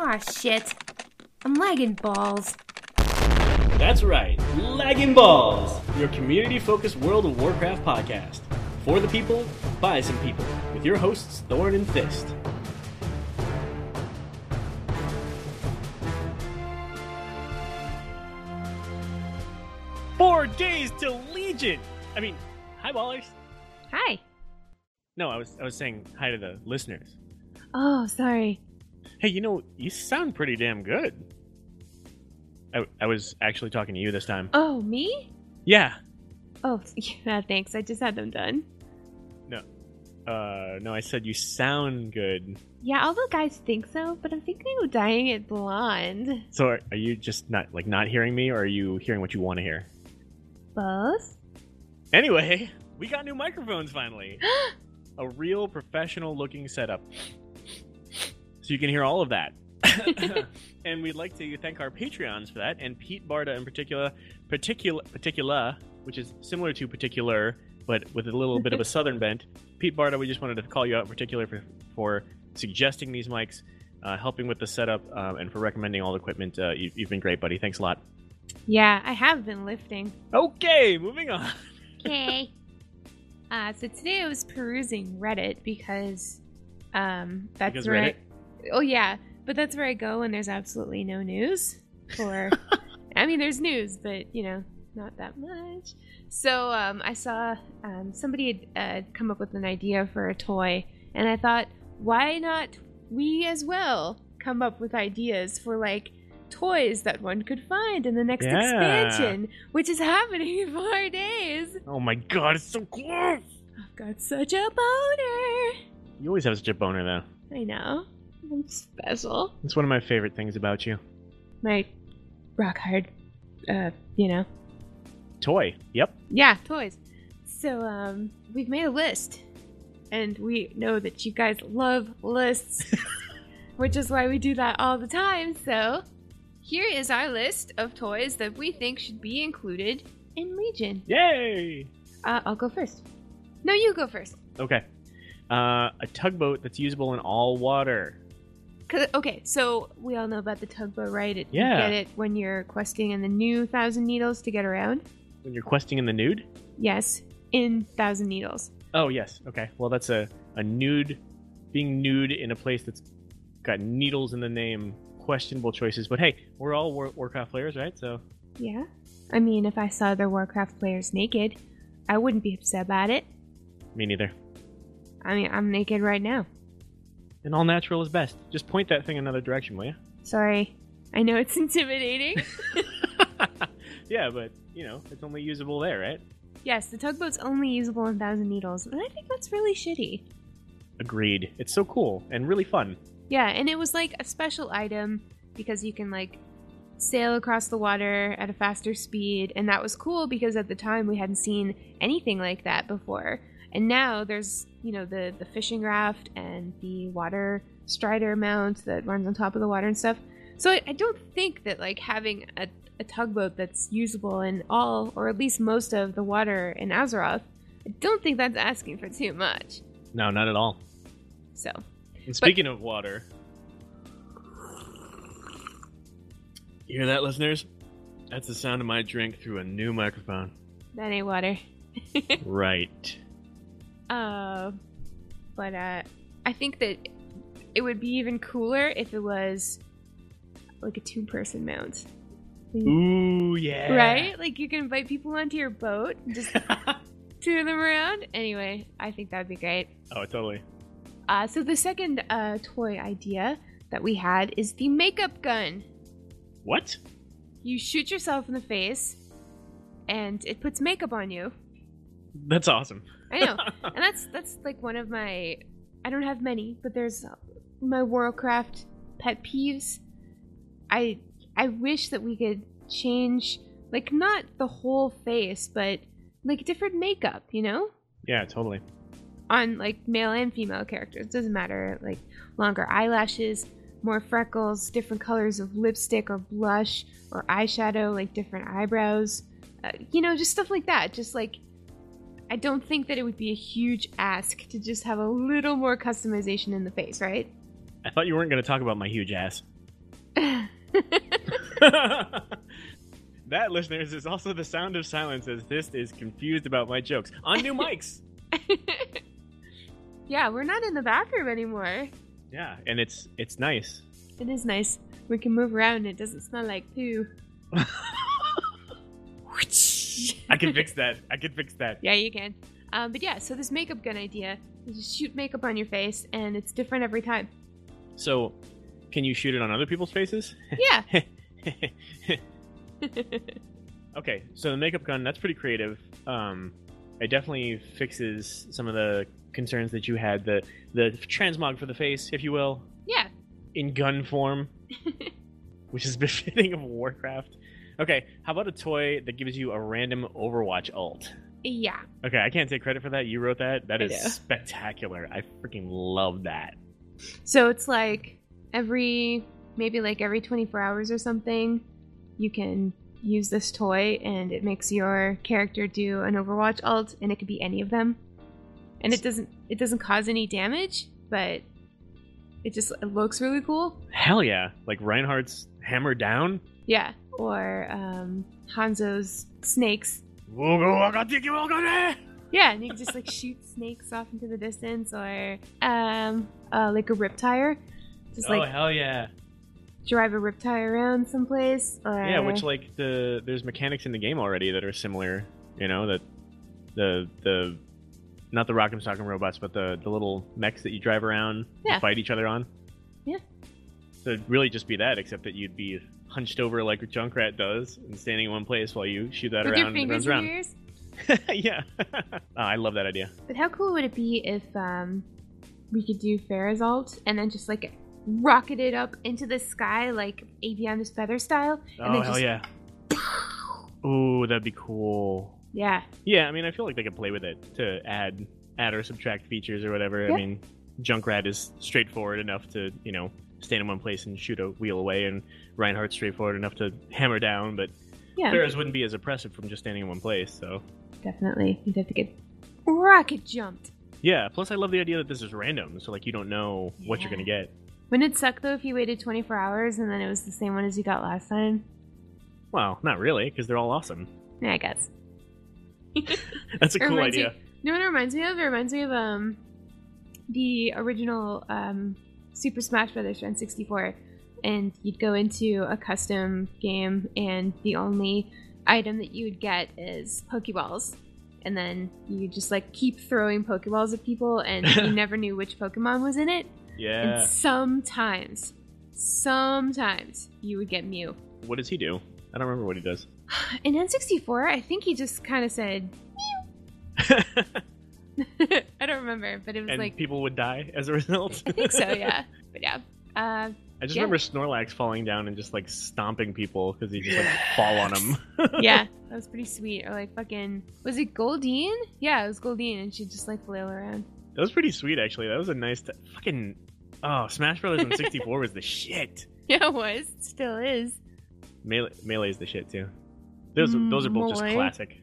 Aw, shit. I'm lagging balls. That's right, Lagging Balls, your community focused World of Warcraft podcast. For the people, by some people, with your hosts, Thorn and Fist. Four days to Legion! I mean, hi, ballers. Hi. No, I was I was saying hi to the listeners. Oh, sorry. Hey, you know, you sound pretty damn good. I, I was actually talking to you this time. Oh, me? Yeah. Oh, yeah, thanks. I just had them done. Uh, no, I said you sound good. Yeah, all the guys think so, but I'm thinking of dyeing it blonde. So are, are you just not like not hearing me, or are you hearing what you want to hear? Both? Anyway, we got new microphones finally. A real professional looking setup. So you can hear all of that. and we'd like to thank our Patreons for that, and Pete Barda in particular, particular, particular, which is similar to particular, but with a little bit of a southern bent. Pete Barda, we just wanted to call you out in particular for, for suggesting these mics, uh, helping with the setup, um, and for recommending all the equipment. Uh, you, you've been great, buddy. Thanks a lot. Yeah, I have been lifting. Okay, moving on. Okay. uh, so today I was perusing Reddit because um, that's Because where Reddit? I, oh yeah, but that's where I go when there's absolutely no news. Or I mean, there's news, but you know, not that much. So um, I saw um, somebody had uh, come up with an idea for a toy, and I thought, why not we as well come up with ideas for like toys that one could find in the next Yeah. expansion, which is happening in four days. Oh my god, it's so close! I've got such a boner. You always have such a boner, though. I know. I'm special. It's one of my favorite things about you. My rock hard, uh, you know. Toy. Yep. Yeah, toys. So, um, we've made a list. And we know that you guys love lists, which is why we do that all the time. So, here is our list of toys that we think should be included in Legion. Yay! Uh, I'll go first. No, you go first. Okay. Uh, a tugboat that's usable in all water. 'Cause- okay, so we all know about the tugboat, right? It, Yeah. You get it when you're questing in the new Thousand Needles to get around. When you're questing in the nude? Yes, in Thousand Needles. Oh, yes. Okay. Well, that's a, a nude, being nude in a place that's got needles in the name. Questionable choices. But hey, we're all War- Warcraft players, right? So, Yeah. I mean, if I saw other Warcraft players naked, I wouldn't be upset about it. me neither. I mean, I'm naked right now. And all natural is best. Just point that thing another direction, will you? Sorry. I know it's intimidating. yeah, but, you know, it's only usable there, right? yes, the tugboat's only usable in Thousand Needles, and I think that's really shitty. Agreed. It's so cool and really fun. Yeah, and it was like a special item because you can like sail across the water at a faster speed, and that was cool because at the time we hadn't seen anything like that before. And now there's, you know, the the fishing raft and the water strider mount that runs on top of the water and stuff. So I, I don't think that like having a, a tugboat that's usable in all or at least most of the water in Azeroth, I don't think that's asking for too much. No, not at all. So And speaking of water, you hear that, listeners? That's the sound of my drink through a new microphone. that ain't water. right. Uh, but uh, I think that it would be even cooler if it was like a two-person mount, Ooh, yeah. right? Like you can invite people onto your boat, and just tour them around. Anyway, I think that'd be great. oh, totally. Uh, so the second uh, toy idea that we had is the makeup gun. What? You shoot yourself in the face, and it puts makeup on you. That's awesome. I know, and that's that's like one of my. I don't have many, but there's my Warcraft pet peeves. I I wish that we could change like not the whole face, but like different makeup. You know, Yeah, totally. on like male and female characters. it Doesn't matter. Like longer eyelashes, more freckles, different colors of lipstick or blush or eyeshadow, like different eyebrows. Uh, you know, just stuff like that. Just like I don't think that it would be a huge ask to just have a little more customization in the face, right? I thought you weren't going to talk about my huge ass. that, listeners, is also the sound of silence as this is confused about my jokes on new mics. yeah, we're not in the bathroom anymore. Yeah, and it's it's nice. It is nice. We can move around. It doesn't smell like poo. I can fix that. I can fix that. Yeah, you can. Um, but yeah, so this makeup gun idea, you just shoot makeup on your face, and it's different every time. So, can you shoot it on other people's faces? Yeah. okay, so the makeup gun, that's pretty creative. Um, it definitely fixes some of the concerns that you had. The the transmog for the face, if you will. Yeah. In gun form, which is befitting of Warcraft. Okay, how about a toy that gives you a random Overwatch ult? Yeah. Okay, I can't take credit for that. You wrote that. That I is know. spectacular. I freaking love that. So it's like every maybe like every 24 hours or something, you can use this toy and it makes your character do an Overwatch ult and it could be any of them. And it doesn't it doesn't cause any damage, but it just it looks really cool. Hell yeah! Like Reinhardt's hammer down. Yeah. Or um Hanzo's snakes. Yeah, and you can just like shoot snakes off into the distance or um uh like a RIP-Tire. Just oh like hell yeah! drive a RIP-Tire around someplace or Yeah, which like the there's mechanics in the game already that are similar. You know that the the not the Rock'em Sock'em robots, but the the little mechs that you drive around Yeah. to fight each other on. Yeah. So it'd really just be that, except that you'd be hunched over like Junkrat does and standing in one place while you shoot that with around your and fingers runs in around. ears. yeah, Oh, I love that idea. But how cool would it be if um, we could do Pharah's ult and then just like rocket it up into the sky like Aviana's feather style? And oh then hell just- yeah! Ooh, that'd be cool. Yeah, Yeah, I mean, I feel like they could play with it to add add or subtract features or whatever. Yeah. I mean, Junkrat is straightforward enough to you know stand in one place and shoot a wheel away, and Reinhardt's straightforward enough to hammer down. But yeah, Pharah's wouldn't be as oppressive from just standing in one place. So definitely. You'd have to get rocket jumped. yeah. Plus, I love the idea that this is random, so like you don't know what you're gonna get. Wouldn't it suck though if you waited 24 hours and then it was the same one as you got last time? Well, not really, because they're all awesome. Yeah, I guess. That's a It cool reminds me- idea. You know what it reminds me of? It reminds me of um the original um Super Smash Brothers on 64. And you'd go into a custom game and the only item that you would get is Pokeballs. And then you just like keep throwing Pokeballs at people and you never knew which Pokemon was in it. Yeah. And sometimes, sometimes you would get Mew. What does he do? I don't remember what he does. In N64, I think he just kind of said, Mew. I don't remember, but it was and like, people would die as a result. I think so, yeah. But yeah. Uh, I just Yeah. remember Snorlax falling down and just like stomping people because he just like fall on them. yeah, that was pretty sweet. Or like fucking, was it Goldeen? Yeah, it was Goldeen, and she'd just like flail around. That was pretty sweet, actually. That was a nice t- fucking. Oh, Smash Brothers on 64 was the shit. Yeah, it was. Still is. Melee, Melee is the shit too. Those are, those are both just classic.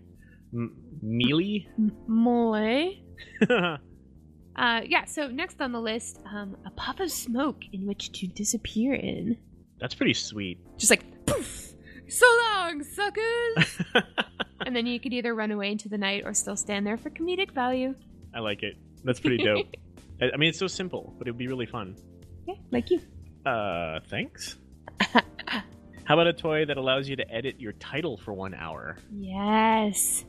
M- Melee. M- Mole. Uh, yeah, so next on the list, um, a puff of smoke in which to disappear in. That's pretty sweet. Just like, poof! So long, suckers! and then you could either run away into the night or still stand there for comedic value. I like it. That's pretty dope. I, I mean, it's so simple, but it would be really fun. Yeah, like you. Uh, thanks. How about a toy that allows you to edit your title for one hour? Yes.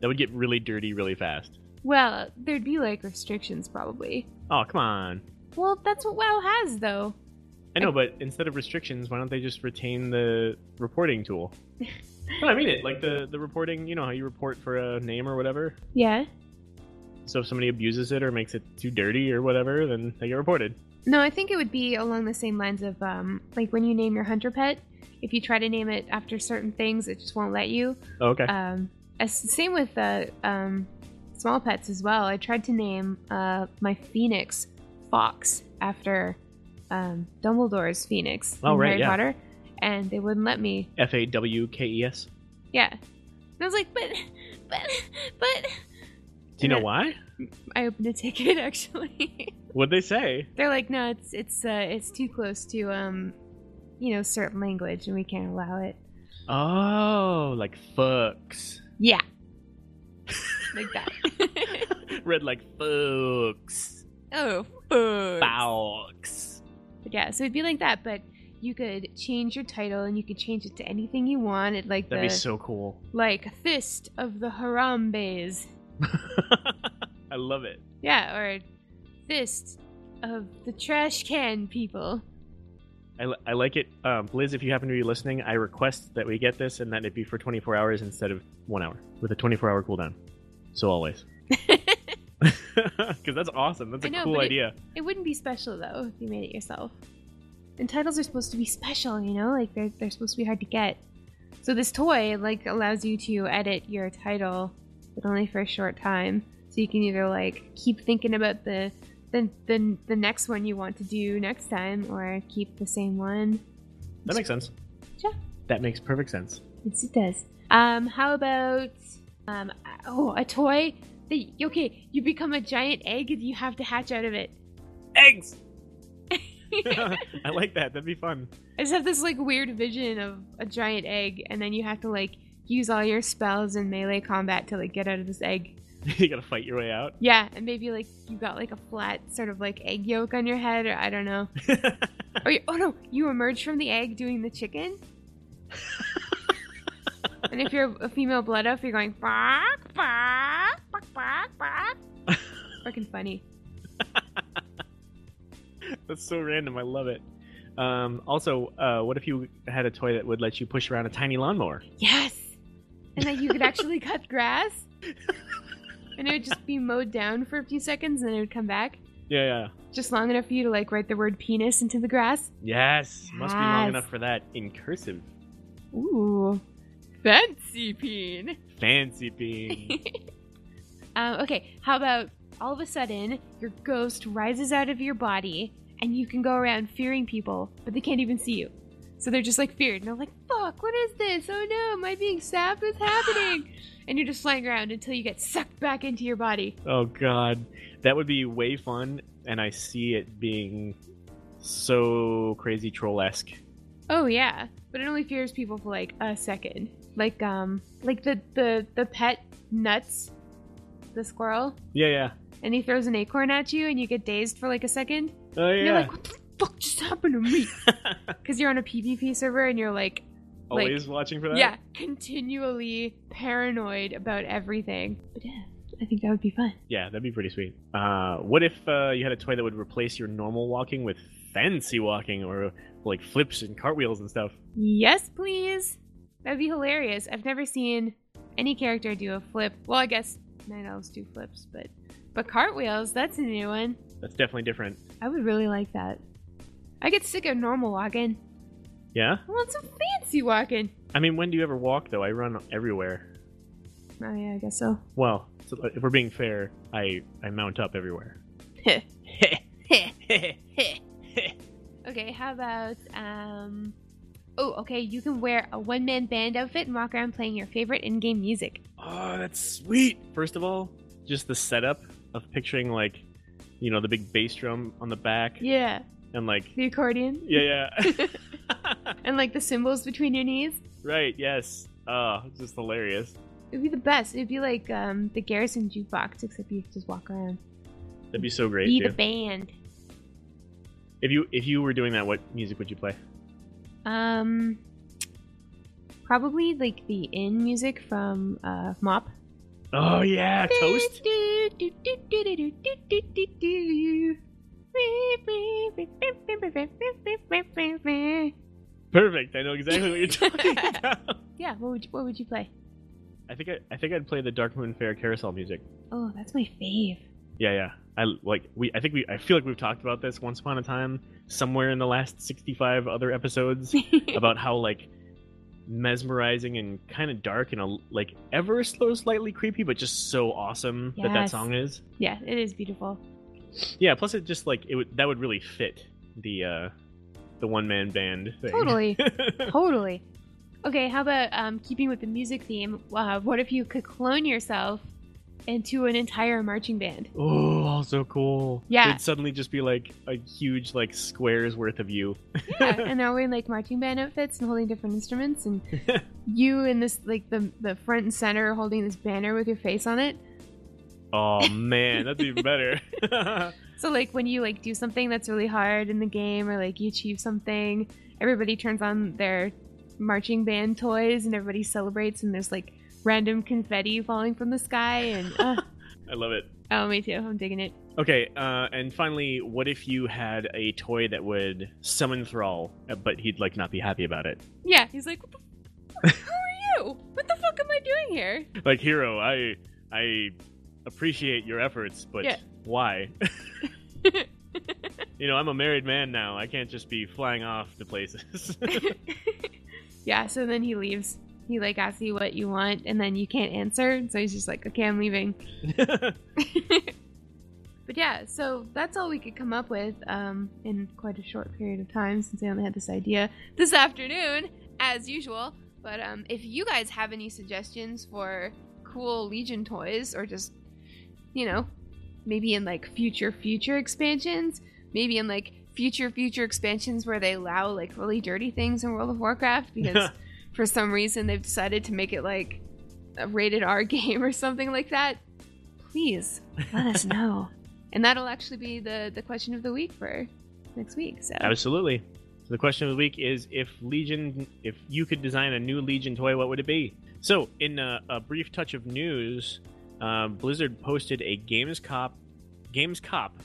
That would get really dirty really fast. Well, there'd be like restrictions probably. Oh, come on. Well, that's what WoW has, though. I know, but instead of restrictions, why don't they just retain the reporting tool? no, I mean it. Like the, the reporting, you know how you report for a name or whatever? Yeah. So if somebody abuses it or makes it too dirty or whatever, then they get reported. No, I think it would be along the same lines of um, like when you name your hunter pet. If you try to name it after certain things, it just won't let you. Oh, okay. Um, as, same with uh, um, small pets as well. I tried to name uh, my phoenix Fox after um, Dumbledore's phoenix Oh, in right, Harry yeah. Potter, and they wouldn't let me. F A W K E S. Yeah, and I was like, but, but, but. Do you know why? I opened a ticket actually. What'd they say? They're like, no, it's it's uh, it's too close to um you know, certain language and we can't allow it. Oh, like fucks. Yeah. Like that. Read like fucks. oh. Fox. But yeah, so it'd be like that, but you could change your title and you could change it to anything you wanted, like That'd the be so cool. like Fist of the Harambes. I love it. Yeah, or Fist of the Trash Can People. I, I like it. Um, Liz, if you happen to be listening, I request that we get this and that it be for 24 hours instead of one hour with a 24 hour cooldown. So always. Because that's awesome. That's a know, cool it- idea. It wouldn't be special though if you made it yourself. And titles are supposed to be special, you know, like they're they're supposed to be hard to get. So this toy like allows you to edit your title, but only for a short time. So you can either like keep thinking about the the the, the next one you want to do next time, or keep the same one. That makes sense. Yeah. That makes perfect sense. Yes, it does. Um, how about um, oh, a toy that okay, you become a giant egg and you have to hatch out of it. Eggs! I like that. That'd be fun. I just have this like weird vision of a giant egg, and then you have to like use all your spells in melee combat to like get out of this egg. you gotta fight your way out. Yeah, and maybe like you got like a flat sort of like egg yolk on your head, or I don't know. Or you, oh no, you emerge from the egg doing the chicken. and if you're a female blood elf, you're going bark, bark, bark, bark, bark. Freaking funny. That's so random. I love it. Um, also, uh, what if you had a toy that would let you push around a tiny lawnmower? Yes, and then you could actually cut grass, and it would just be mowed down for a few seconds, and then it would come back. Yeah, yeah. just long enough for you to like write the word penis into the grass. Yes. Must be long Yes. enough for that in cursive. Ooh, fancy peen. Fancy bean. um, okay, how about all of a sudden your ghost rises out of your body and you can go around fearing people, but they can't even see you. So they're just like feared, and they're like, "Fuck, what is this? Oh no, am I being stabbed? What's happening?" and you're just flying around until you get sucked back into your body. oh god, that would be way fun, and I see it being so crazy troll esque. Oh yeah, but it only fears people for like a second. Like um, like the the the pet nuts, the squirrel, Yeah, yeah. and he throws an acorn at you, and you get dazed for like a second. Oh And you're yeah. like, what the fuck just happened to me? Because you're on a PvP server, and you're like, Always watching for that. yeah, continually paranoid about everything. But yeah, I think that would be fun. Yeah, that'd be pretty sweet. Uh, what if uh, you had a toy that would replace your normal walking with fancy walking, or like flips and cartwheels and stuff? Yes, please. That'd be hilarious. I've never seen any character do a flip. Well, I guess night elves do flips, but but cartwheels, that's a new one. That's definitely different. I would really like that. I get sick of normal walking. Yeah. I want some fancy walking. I mean, when do you ever walk though? I run everywhere. Oh yeah, I guess so. Well, so if we're being fair, I I mount up everywhere. okay, how about um Oh, okay, you can wear a one man band outfit and walk around playing your favorite in game music. Oh, that's sweet. First of all, just the setup of picturing like, you know, the big bass drum on the back Yeah. And like, The accordion. yeah, yeah. And like the cymbals between your knees. right. Yes. Oh, it's just hilarious. It'd be the best. It'd be like um the Garrison jukebox, except you just walk around. That'd be so great. Be too. the band. If you if you were doing that, what music would you play? Um probably like the in music from uh MoP. Oh yeah, toast. Perfect. I know exactly what you're talking about. yeah, what would you, what would you play? I think I, I think I'd play the Darkmoon Faire carousel music. Oh, that's my fave. Yeah, yeah. I like we. I think we. I feel like we've talked about this once upon a time, somewhere in the last sixty-five other episodes, about how like mesmerizing and kind of dark and a, like ever so slightly creepy, but just so awesome that that song is. yeah, it is beautiful. Yeah. Plus, it just like it would that would really fit the uh the one man band thing. Totally. totally. Okay, how about um, keeping with the music theme? Uh, what if you could clone yourself into an entire marching band. Oh, also cool. Yeah. It'd suddenly just be like a huge like squares worth of you. Yeah, and they're wearing like marching band outfits and holding different instruments, and you in this like the the front and center holding this banner with your face on it. Oh man, that's even better. So like when you like do something that's really hard in the game, or like you achieve something, everybody turns on their marching band toys, and everybody celebrates, and there's like random confetti falling from the sky, and uh, I love it. oh, me too. I'm digging it. Okay, uh, and finally, what if you had a toy that would summon Thrall, uh, but he'd like not be happy about it? Yeah, he's like, who are you? What the fuck am I doing here? Like, hero, I I appreciate your efforts, but Yeah. why? you know, I'm a married man now. I can't just be flying off to places. yeah, so then he leaves. He like asks you what you want, and then you can't answer, so he's just like, okay, I'm leaving. But yeah, so that's all we could come up with um, in quite a short period of time since I only had this idea this afternoon, as usual. But um, if you guys have any suggestions for cool Legion toys, or just, you know, maybe in like future, future expansions, maybe in like future, future expansions where they allow like really dirty things in World of Warcraft because for some reason they've decided to make it like a rated R game or something like that, please let us know. And that'll actually be the the question of the week for next week. So Absolutely. So the question of the week is: If Legion, if you could design a new Legion toy, what would it be? So, in a, a brief touch of news, uh, Blizzard posted a Games Cop. Games Cop.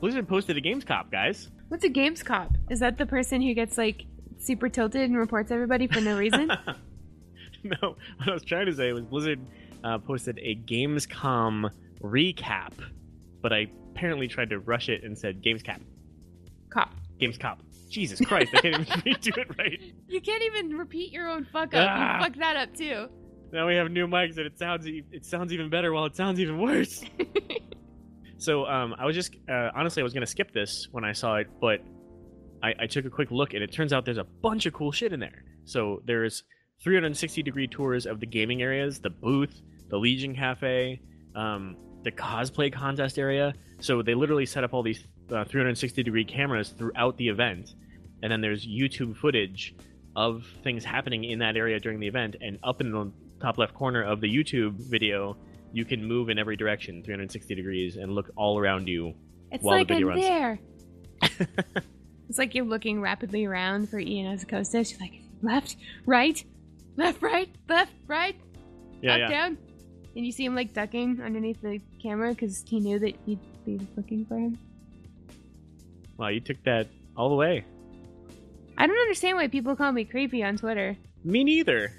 Blizzard posted a Games Cop, guys. what's a games cop? Is that the person who gets like super tilted and reports everybody for no reason? no, what I was trying to say was Blizzard uh, posted a Gamescom recap, but I apparently tried to rush it and said Gamescap. cop. Games Cop. Jesus Christ, I can't even do it right. You can't even repeat your own fuck up. Ah. You fucked that up too. Now we have new mics, and it sounds e- it sounds even better while it sounds even worse. so um, I was just uh, honestly I was gonna skip this when I saw it, but I, I took a quick look, and it turns out there's a bunch of cool shit in there. So there's 360 degree tours of the gaming areas, the booth, the Legion Cafe, um, the cosplay contest area. So they literally set up all these uh, 360 degree cameras throughout the event, and then there's YouTube footage of things happening in that area during the event. And up in the top left corner of the YouTube video, you can move in every direction 360 degrees and look all around you. It's While the like video I'm runs. there. it's like you're looking rapidly around for Ion Hazzikostas. You're like left, right, left, right, left, right, Yeah, up, yeah. down. And you see him like ducking underneath the camera because he knew that you'd be looking for him. Wow, you took that all the way. I don't understand why people call me creepy on Twitter. Me neither.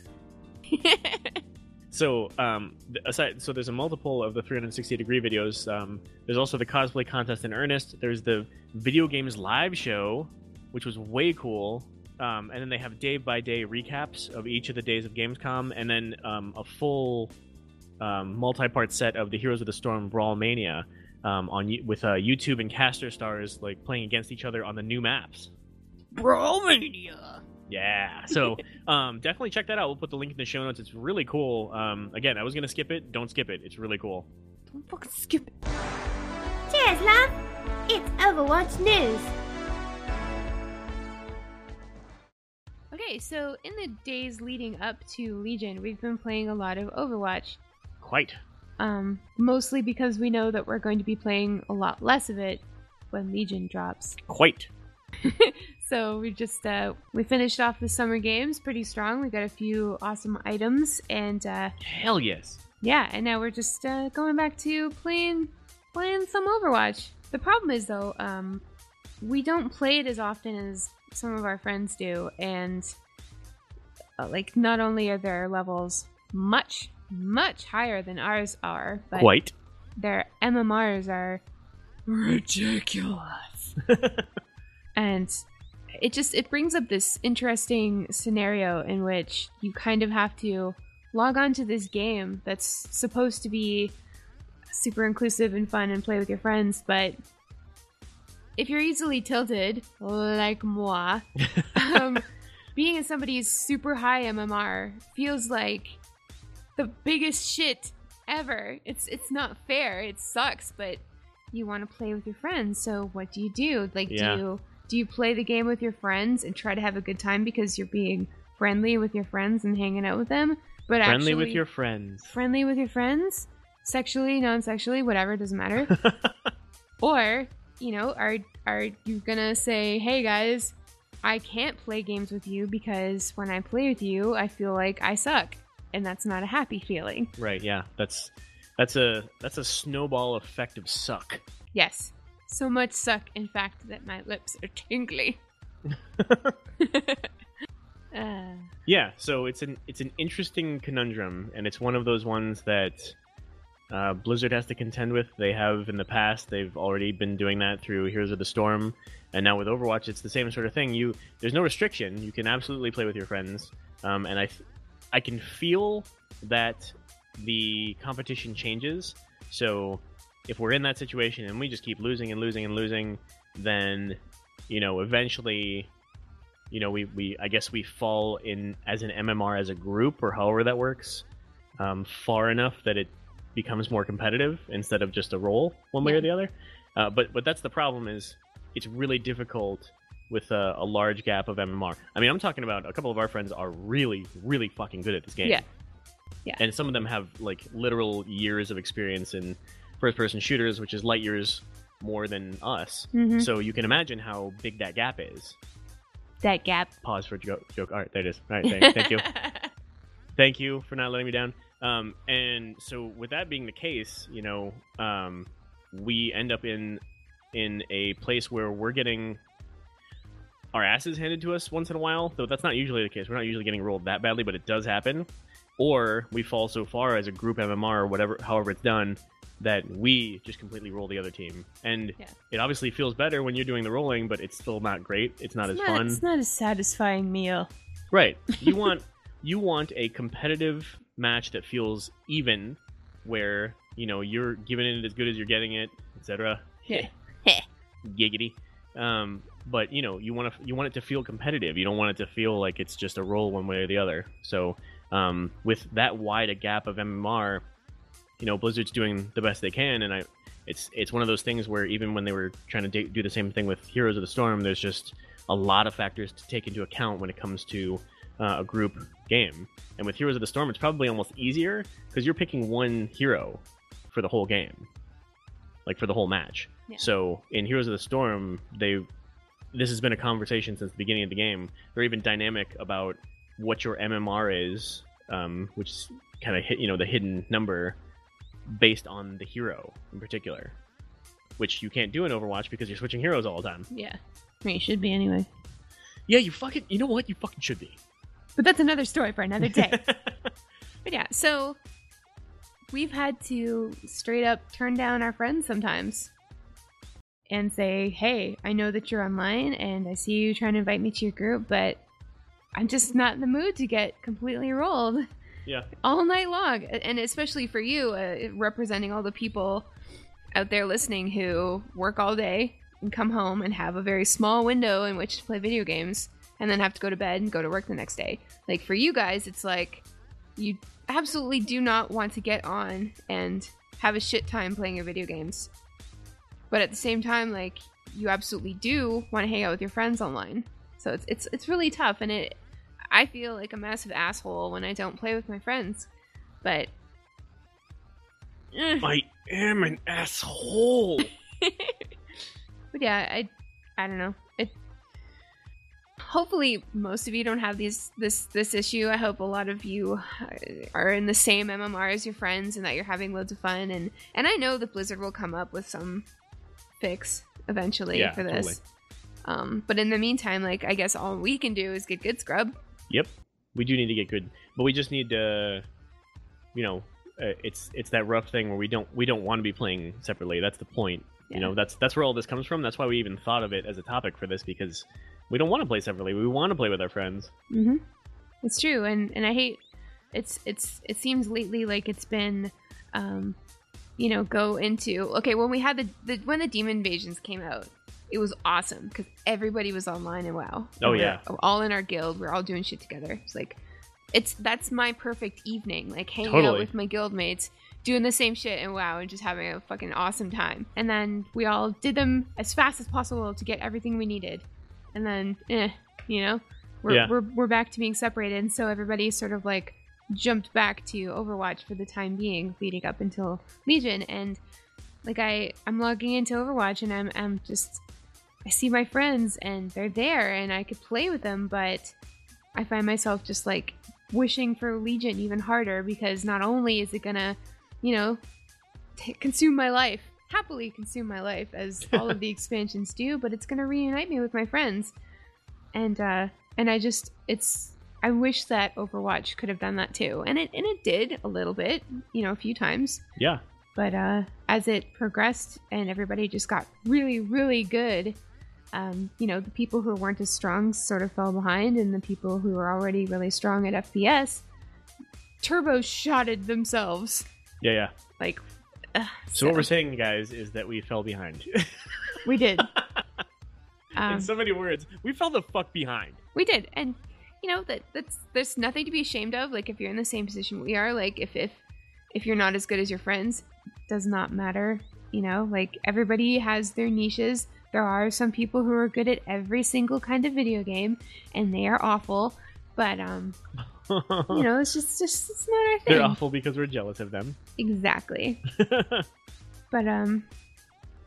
So, um, aside, so there's a multiple of the 360 degree videos. Um, there's also the cosplay contest in earnest. There's the video games live show, which was way cool. Um, and then they have day by day recaps of each of the days of Gamescom, and then um, a full um, multi part set of the Heroes of the Storm Brawl Mania um, on with uh, YouTube and caster stars like playing against each other on the new maps. Bromania. Yeah. So um, definitely check that out. We'll put the link in the show notes. It's really cool. Um, again, I was gonna skip it. Don't skip it. It's really cool. Don't fucking skip it. Cheers, love! It's Overwatch News. Okay, so in the days leading up to Legion, we've been playing a lot of Overwatch. Quite. Um, mostly because we know that we're going to be playing a lot less of it when Legion drops. Quite. So we just uh, we finished off the summer games pretty strong. We got a few awesome items, and uh, Hell yes. yeah, and now we're just uh, going back to playing playing some Overwatch. The problem is though, um, we don't play it as often as some of our friends do, and uh, like not only are their levels much much higher than ours are, but Quite. their MMRs are ridiculous. and it just it brings up this interesting scenario in which you kind of have to log on to this game that's supposed to be super inclusive and fun and play with your friends, but if you're easily tilted, like moi, um, being in somebody's super high MMR feels like the biggest shit ever. It's it's not fair. It sucks, but you want to play with your friends. So what do you do? Like Yeah. do you do you play the game with your friends and try to have a good time because you're being friendly with your friends and hanging out with them? But Friendly actually, with your friends. friendly with your friends, sexually, non-sexually, whatever, doesn't matter. or, you know, are are you gonna say, "Hey guys, I can't play games with you because when I play with you, I feel like I suck." And that's not a happy feeling. right, yeah. That's that's a that's a snowball effect of suck. Yes. So much suck, in fact, that my lips are tingly. uh, Yeah, so it's an it's an interesting conundrum, and it's one of those ones that uh, Blizzard has to contend with. They have in the past. They've already been doing that through Heroes of the Storm, and now with Overwatch, it's the same sort of thing. You there's no restriction. You can absolutely play with your friends, um, and I th- I can feel that the competition changes. So if we're in that situation and we just keep losing and losing and losing, then you know eventually you know, we, we I guess we fall in as an MMR as a group or however that works, um, far enough that it becomes more competitive instead of just a role one way Yeah. or the other. Uh, but but that's the problem is it's really difficult with a, a large gap of MMR. I mean, I'm talking about a couple of our friends are really really fucking good at this game. Yeah. Yeah. And some of them have like literal years of experience in first person shooters, which is light years more than us. mhm. So you can imagine how big that gap is that gap. pause for joke. joke. All right, there it is. All right, thank, thank you, thank you for not letting me down. Um, and so with that being the case, you know, um, we end up in in a place where we're getting our asses handed to us once in a while. Though that's not usually the case. We're not usually getting rolled that badly, but it does happen. Or we fall so far as a group MMR or whatever, however it's done, that we just completely roll the other team. And Yeah. it obviously feels better when you're doing the rolling, but it's still not great. It's not It's as not, fun. it's not a satisfying meal. Right. You want you want a competitive match that feels even, where you know you're giving it as good as you're getting it, etc. Yeah. Giggity. Um, but you know you want to you want it to feel competitive. You don't want it to feel like it's just a roll one way or the other. So um, with that wide a gap of MMR, you know Blizzard's doing the best they can, and I. It's, it's one of those things where even when they were trying to da- do the same thing with Heroes of the Storm, there's just a lot of factors to take into account when it comes to uh, a group game. And with Heroes of the Storm, it's probably almost easier because you're picking one hero for the whole game, like for the whole match. Yeah. So in Heroes of the Storm, they this has been a conversation since the beginning of the game. They're even dynamic about what your MMR is, um, which is kind of hit you know the hidden number based on the hero in particular, which you can't do in Overwatch because you're switching heroes all the time. Yeah. I mean, you should be anyway. Yeah, you fucking you know what you fucking should be. But that's another story for another day. but yeah, so we've had to straight up turn down our friends sometimes and say, hey, I know that you're online and I see you trying to invite me to your group, but I'm just not in the mood to get completely rolled yeah. all night long. And especially for you, uh, representing all the people out there listening who work all day and come home and have a very small window in which to play video games and then have to go to bed and go to work the next day. Like for you guys, it's like you absolutely do not want to get on and have a shit time playing your video games. But at the same time, like you absolutely do want to hang out with your friends online. So it's it's it's really tough and it I feel like a massive asshole when I don't play with my friends. But Eh. I am an asshole. but yeah, I I don't know. It hopefully most of you don't have these this this issue. I hope a lot of you are in the same MMR as your friends and that you're having loads of fun and and I know that Blizzard will come up with some fix eventually Yeah, for this. totally. Um, but in the meantime, like I guess all we can do is get good scrub. Yep, we do need to get good, but we just need to, you know, uh, it's it's that rough thing where we don't we don't want to be playing separately. That's the point. Yeah. You know, that's that's where all this comes from. That's why we even thought of it as a topic for this because we don't want to play separately. We want to play with our friends. Mm-hmm. It's true, and and I hate it's it's it seems lately like it's been, um, you know, go into okay when we had the, the when the demon invasions came out, it was awesome because everybody was online and wow. Oh, We yeah. all in our guild. We're all doing shit together. It's like it's that's my perfect evening, like hanging out with my guild mates, doing the same shit and WoW and just having a fucking awesome time. And then we all did them as fast as possible to get everything we needed. And then, eh, you know, we're, Yeah. we're, we're back to being separated. And so everybody's sort of like jumped back to Overwatch for the time being, leading up until Legion. And like I, I'm logging into Overwatch and I'm, I'm just, I see my friends and they're there and I could play with them, but I find myself just like wishing for Legion even harder because not only is it gonna, you know, t- consume my life, happily consume my life as all of the expansions do, but it's gonna reunite me with my friends. And uh and I just it's I wish that Overwatch could have done that too. And it and it did a little bit, you know, a few times. Yeah. But uh as it progressed and everybody just got really, really good, um, you know, the people who weren't as strong sort of fell behind, and the people who were already really strong at FPS turbo shotted themselves. Yeah, yeah. Like, ugh, So, what we're saying, guys, is that we fell behind. we did. In Um, so many words, we fell the fuck behind. we did, and you know that that's there's nothing to be ashamed of. Like if you're in the same position we are, like if if if you're not as good as your friends, does not matter. You know, like everybody has their niches. There are some people who are good at every single kind of video game, and they are awful. But um, you know, it's just just it's not our thing. They're awful because we're jealous of them. Exactly. But um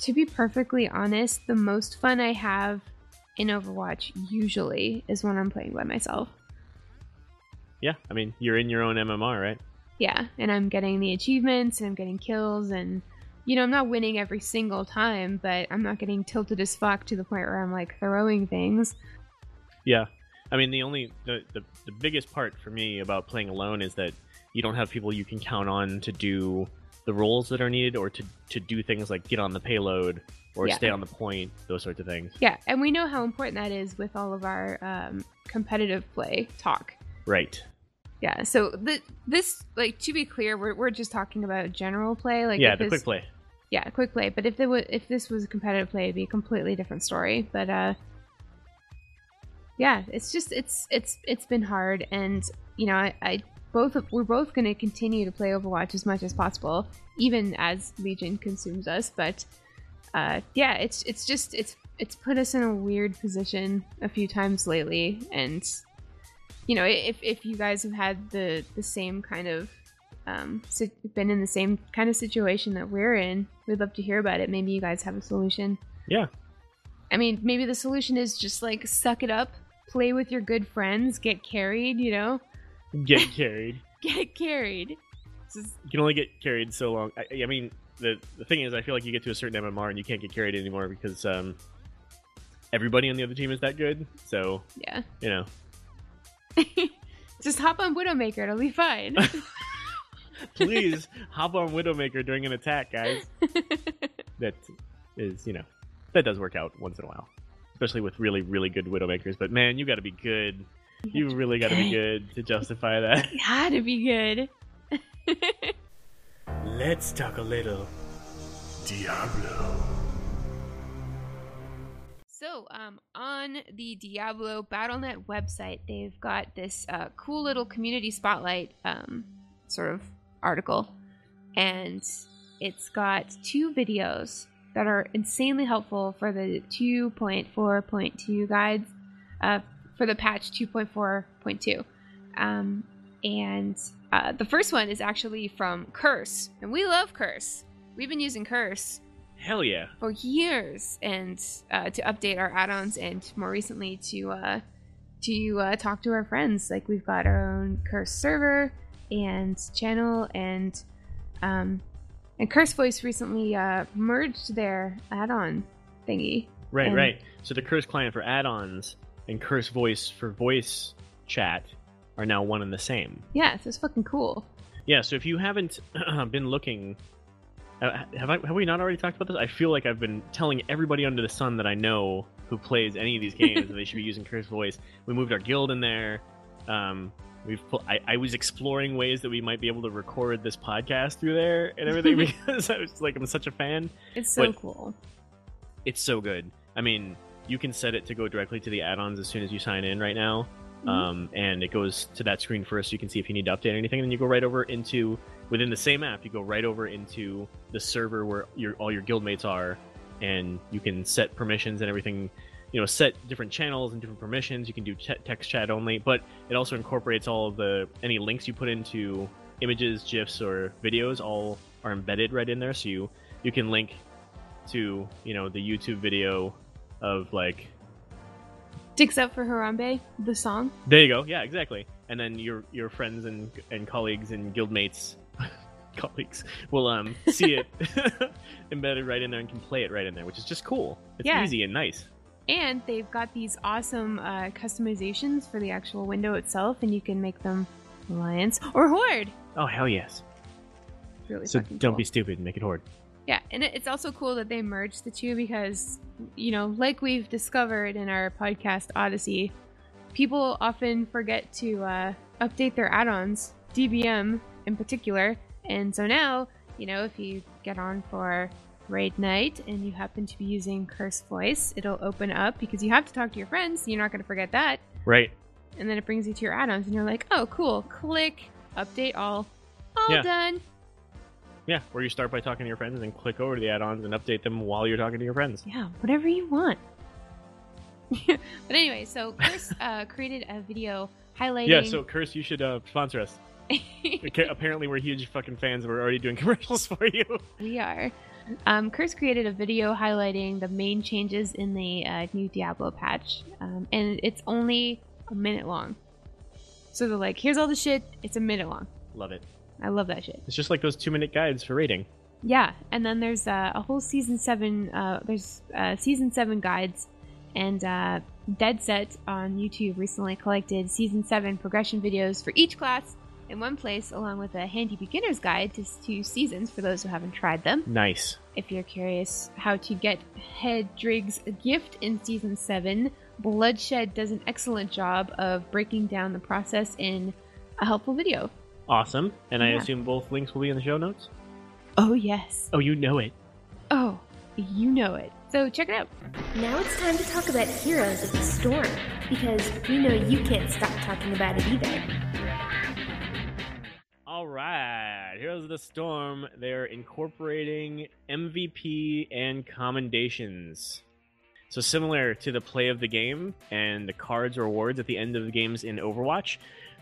to be perfectly honest, the most fun I have in Overwatch usually is when I'm playing by myself. yeah, I mean, you're in your own MMR, right? Yeah, and I'm getting the achievements and I'm getting kills and you know, I'm not winning every single time, but I'm not getting tilted as fuck to the point where I'm like throwing things. Yeah. I mean, the only the, the the biggest part for me about playing alone is that you don't have people you can count on to do the roles that are needed or to to do things like get on the payload or Yeah. stay on the point, those sorts of things. Yeah, and we know how important that is with all of our um, competitive play talk. Right. Yeah, so the, this, like, to be clear, we're, we're just talking about general play. Like, yeah, the this- quick play. yeah, quick play. But if there was, if this was competitive play, it'd be a completely different story. But uh, yeah, it's just it's it's it's been hard, and you know, I, I both of, we're both going to continue to play Overwatch as much as possible, even as Legion consumes us. But uh, yeah, it's it's just it's it's put us in a weird position a few times lately, and you know, if if you guys have had the the same kind of um, been in the same kind of situation that we're in, we'd love to hear about it. Maybe you guys have a solution. Yeah. I mean, maybe the solution is just like suck it up, play with your good friends, get carried, you know? Get carried. Get carried. Just- You can only get carried so long. I, I mean, the the thing is, I feel like you get to a certain MMR and you can't get carried anymore because um, everybody on the other team is that good. So yeah. you know, just hop on Widowmaker, it'll be fine. please hop on Widowmaker during an attack, guys. That is, you know, that does work out once in a while, especially with really, really good Widowmakers. But man, you got to be good. You really got to be good to justify that. Gotta be good. Let's talk a little Diablo. So, um, on the Diablo Battle.net website, they've got this uh, cool little community spotlight um, sort of article, and it's got two videos that are insanely helpful for the 2.4.2 guides uh, for the patch 2.4.2. Um, and uh, the first one is actually from Curse, and we love Curse. We've been using Curse Hell yeah. for years and uh, to update our add-ons and more recently to uh, to uh, talk to our friends like we've got our own curse server and channel and um, and curse voice recently uh, merged their add-on thingy Right, And- right. So the Curse client for add-ons and Curse voice for voice chat are now one and the same. yeah it's fucking cool Yeah. So if you haven't been looking, uh, have I, have we not already talked about this? I feel like I've been telling everybody under the sun that I know who plays any of these games that they should be using Curse voice. We moved our guild in there. Um, we've pu- I, I was exploring ways that we might be able to record this podcast through there and everything because I was like I'm such a fan. it's so But- cool It's so good. I mean, you can set it to go directly to the add-ons as soon as you sign in right now. Mhm. Um, and it goes to that screen first, so you can see if you need to update anything. And then you go right over into within the same app. You go right over into the server where your all your guildmates are, and you can set permissions and everything. You know, set different channels and different permissions. You can do ch- text chat only, but it also incorporates all of the any links you put into images, gifs, or videos. All are embedded right in there, so you you can link to you know the YouTube video of like Dicks Up for Harambe, the song. there you go. Yeah, exactly. And then your your friends and and colleagues and guildmates colleagues will um see it embedded right in there and can play it right in there, which is just cool. It's Yeah. easy and nice. And they've got these awesome uh, customizations for the actual window itself, and you can make them Alliance or Horde. Oh hell yes. Really So don't cool. be stupid and make it horde. Yeah, and it's also cool that they merged the two because, you know, like we've discovered in our podcast Odyssey, people often forget to uh, update their add-ons, DBM in particular, and so now, you know, if you get on for raid night and you happen to be using Curse Voice, it'll open up because you have to talk to your friends. You're not going to forget that, Right. and then it brings you to your add-ons, and you're like, oh, cool, click, update all, all Yeah. done. Yeah, where you start by talking to your friends and then click over to the add-ons and update them while you're talking to your friends. Yeah, whatever you want. but anyway, so Chris uh, created a video highlighting. Yeah, so Curse, you should uh, sponsor us. Apparently, we're huge fucking fans. and We're already doing commercials for you. we are. Um, Chris created a video highlighting the main changes in the uh, new Diablo patch, um, and it's only a minute long. So they're like, "Here's all the shit." It's a minute long. Love it. I love that shit. It's just like those two-minute guides for rating. Yeah, and then there's uh, a whole season seven. Uh, there's uh, season seven guides, and uh, Dead Set on YouTube recently collected season seven progression videos for each class in one place, along with a handy beginner's guide to two seasons for those who haven't tried them. Nice. If you're curious how to get Haedrig's gift in season seven, Bloodshed does an excellent job of breaking down the process in a helpful video. Awesome. And I Yeah. assume both links will be in the show notes. Oh yes. Oh, you know it. Oh, you know it. So check it out. Now it's time to talk about Heroes of the Storm, because we know you can't stop talking about it either. All right, Heroes of the Storm. They're incorporating MVP and commendations. So similar to the play of the game and the cards or awards at the end of the games in Overwatch,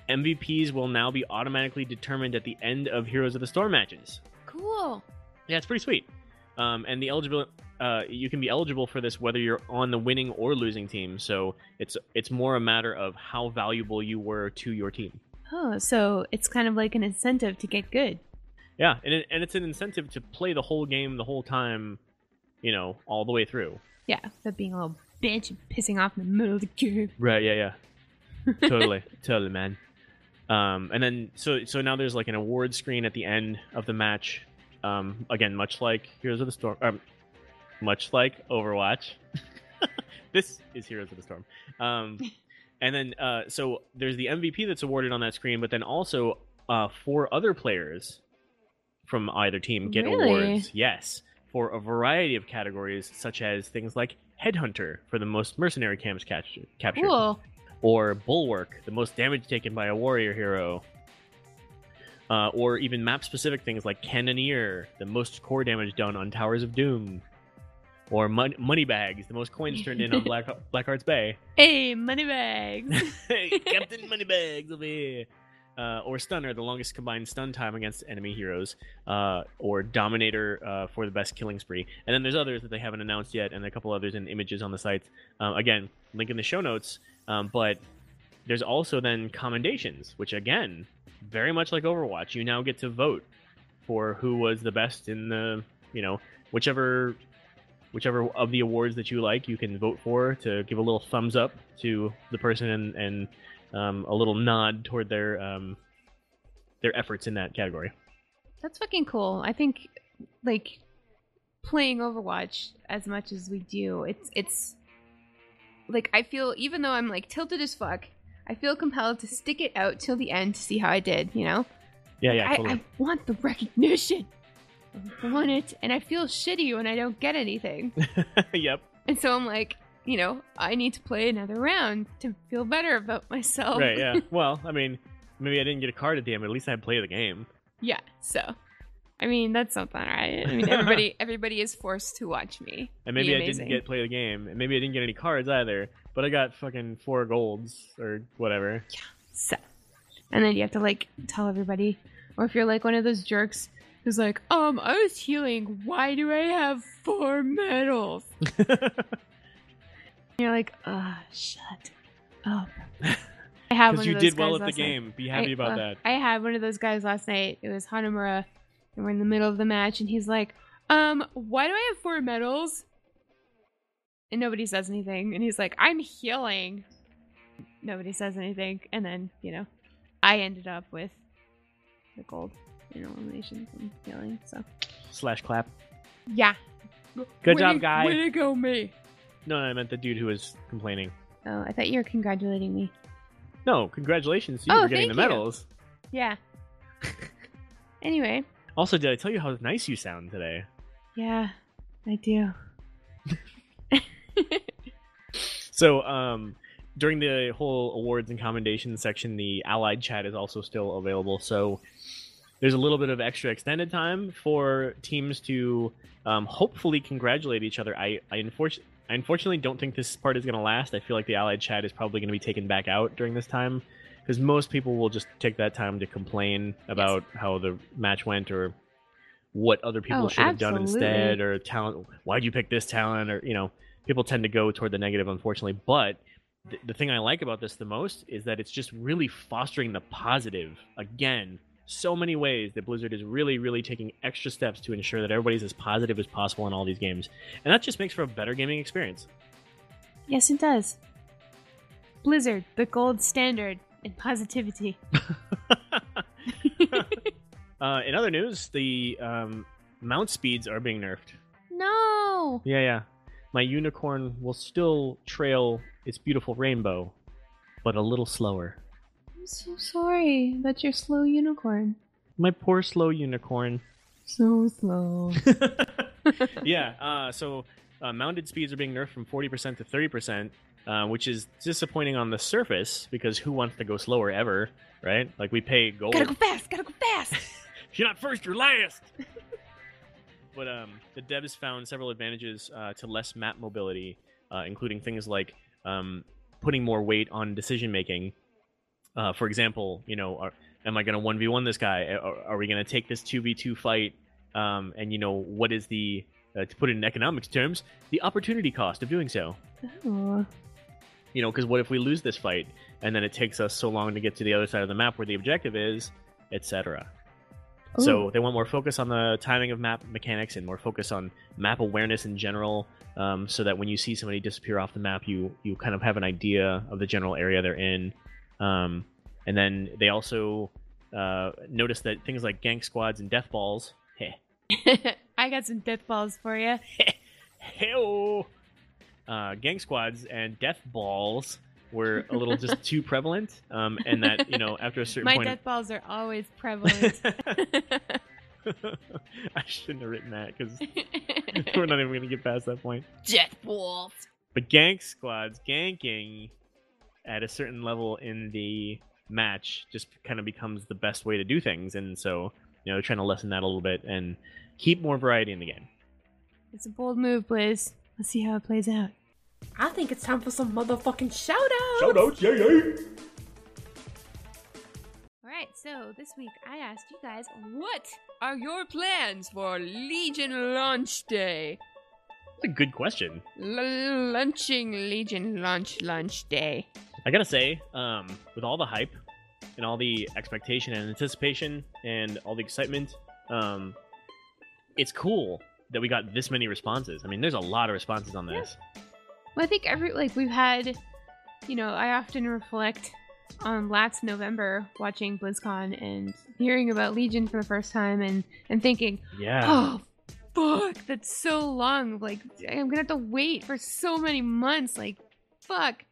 MVPs will now be automatically determined at the end of Heroes of the Storm matches. Cool. Yeah, it's pretty sweet. Um, and the eligible, uh, you can be eligible for this whether you're on the winning or losing team. So it's it's more a matter of how valuable you were to your team. Oh, so it's kind of like an incentive to get good. Yeah, and it, and it's an incentive to play the whole game the whole time, you know, all the way through. Yeah, but being a little bitch and pissing off in the middle of the game. Right. Yeah. Yeah. totally. totally, man. Um, and then so so now there's like an award screen at the end of the match. Um, again, much like Heroes of the Storm, um, much like Overwatch. this is Heroes of the Storm. Um, and then uh, so there's the MVP that's awarded on that screen, but then also uh, four other players from either team get Really? awards. Yes, for a variety of categories, such as things like Headhunter for the most mercenary camps captured, captured Cool. Or Bulwark, the most damage taken by a warrior hero, uh, or even map specific things like Cannoneer, the most core damage done on Towers of Doom, or Mon- Moneybags, the most coins turned in on Black Blackheart's Bay. Hey, moneybags. hey, Captain Moneybags over here. Uh, or Stunner, the longest combined stun time against enemy heroes, uh, or Dominator uh, for the best killing spree. And then there's others that they haven't announced yet, and a couple others in images on the sites. Um, again, link in the show notes. Um, but there's also then commendations, which again, very much like Overwatch, you now get to vote for who was the best in the, you know, whichever whichever of the awards that you like, you can vote for to give a little thumbs up to the person and, and um, a little nod toward their um, their efforts in that category. That's fucking cool. I think like playing Overwatch as much as we do, it's it's like I feel even though I'm like tilted as fuck, I feel compelled to stick it out till the end to see how I did, you know? Yeah, yeah, I, totally. I want the recognition. I want it and I feel shitty when I don't get anything. yep. And so I'm like, you know, I need to play another round to feel better about myself. Right, yeah. well, I mean, maybe I didn't get a card at the end, but at least I played the game. yeah. So, I mean, that's something, right? I mean, everybody, everybody is forced to watch me. And maybe I didn't get play the game, and maybe I didn't get any cards either. But I got fucking four golds or whatever. Yeah. So, and then you have to like tell everybody, or if you're like one of those jerks who's like, um, I was healing. Why do I have four medals? And you're like, uh, shut up. I had Because one you of those did well at the last night. game. Be happy I- about uh, that. I had one of those guys last night. It was Hanamura, and we're in the middle of the match, and he's like, "Um, why do I have four medals?" And nobody says anything, and he's like, "I'm healing." Nobody says anything, and then you know, I ended up with the gold in eliminations and healing. So Slash clap. yeah, Good Way job, to- guy. Way to go, me. No, no, I meant the dude who was complaining. Oh, I thought you were congratulating me. No, congratulations to you Oh, for getting the thank you. medals. Yeah. anyway, Also, did I tell you how nice you sound today? yeah, I do. So, um, during the whole awards and commendations section, the Allied chat is also still available. So, there's a little bit of extra extended time for teams to um, hopefully congratulate each other. I, I, unfortunately, I unfortunately don't think this part is going to last. I feel like the Allied chat is probably going to be taken back out during this time because most people will just take that time to complain about how the match went or what other people Oh, should have done instead or talent. Why'd you pick this talent? Or, you know, people tend to go toward the negative, unfortunately. But th- the thing I like about this the most is that it's just really fostering the positive. Again, so many ways that Blizzard is really, really taking extra steps to ensure that everybody's as positive as possible in all these games. And that just makes for a better gaming experience. Yes, it does. Blizzard, the gold standard in positivity. uh, in other news, the um, mount speeds are being nerfed. No. Yeah, yeah. My unicorn will still trail its beautiful rainbow, but a little slower. I'm so sorry. That's your slow unicorn. My poor slow unicorn. So slow. yeah, uh, so uh, mounted speeds are being nerfed from 40% to 30%, uh, which is disappointing on the surface because who wants to go slower ever, right? Like we pay gold. gotta go fast. Gotta go fast. If you're not first, you're last. but um, the devs found several advantages uh, to less map mobility, uh, including things like um, putting more weight on decision making. Uh, for example, you know, are, am I going to one v one this guy? Are, are we going to take this two v two fight? Um, and you know, what is the uh, to put it in economics terms, the opportunity cost of doing so? oh. You know, because what if we lose this fight and then it takes us so long to get to the other side of the map where the objective is, etc. So they want more focus on the timing of map mechanics and more focus on map awareness in general, um, so that when you see somebody disappear off the map, you you kind of have an idea of the general area they're in. Um, and then they also uh, noticed that things like gank squads and death balls, heh, I got some death balls for you. Heyo. Uh, gang squads and death balls were a little just too prevalent, um, and that you know after a certain My point, death balls are always prevalent. I shouldn't have written that because we're not even going to get past that point. death balls. But gang squads ganking at a certain level in the match just kind of becomes the best way to do things, and so you know trying to lessen that a little bit and keep more variety in the game. It's a bold move, Blizz. Let's see how it plays out. I think it's time for some motherfucking shout outs. Shoutouts, yay yay! Alright, so this week I asked you guys what are your plans for Legion launch day? That's a good question. L- lunching Legion launch lunch day. I gotta say, um, with all the hype and all the expectation and anticipation and all the excitement, um, it's cool that we got this many responses. I mean, there's a lot of responses on this. Well, I think every like we've had, you know, I often reflect on last November watching BlizzCon and hearing about Legion for the first time and and thinking, Yeah. oh fuck, that's so long. Like I'm gonna have to wait for so many months. Like fuck.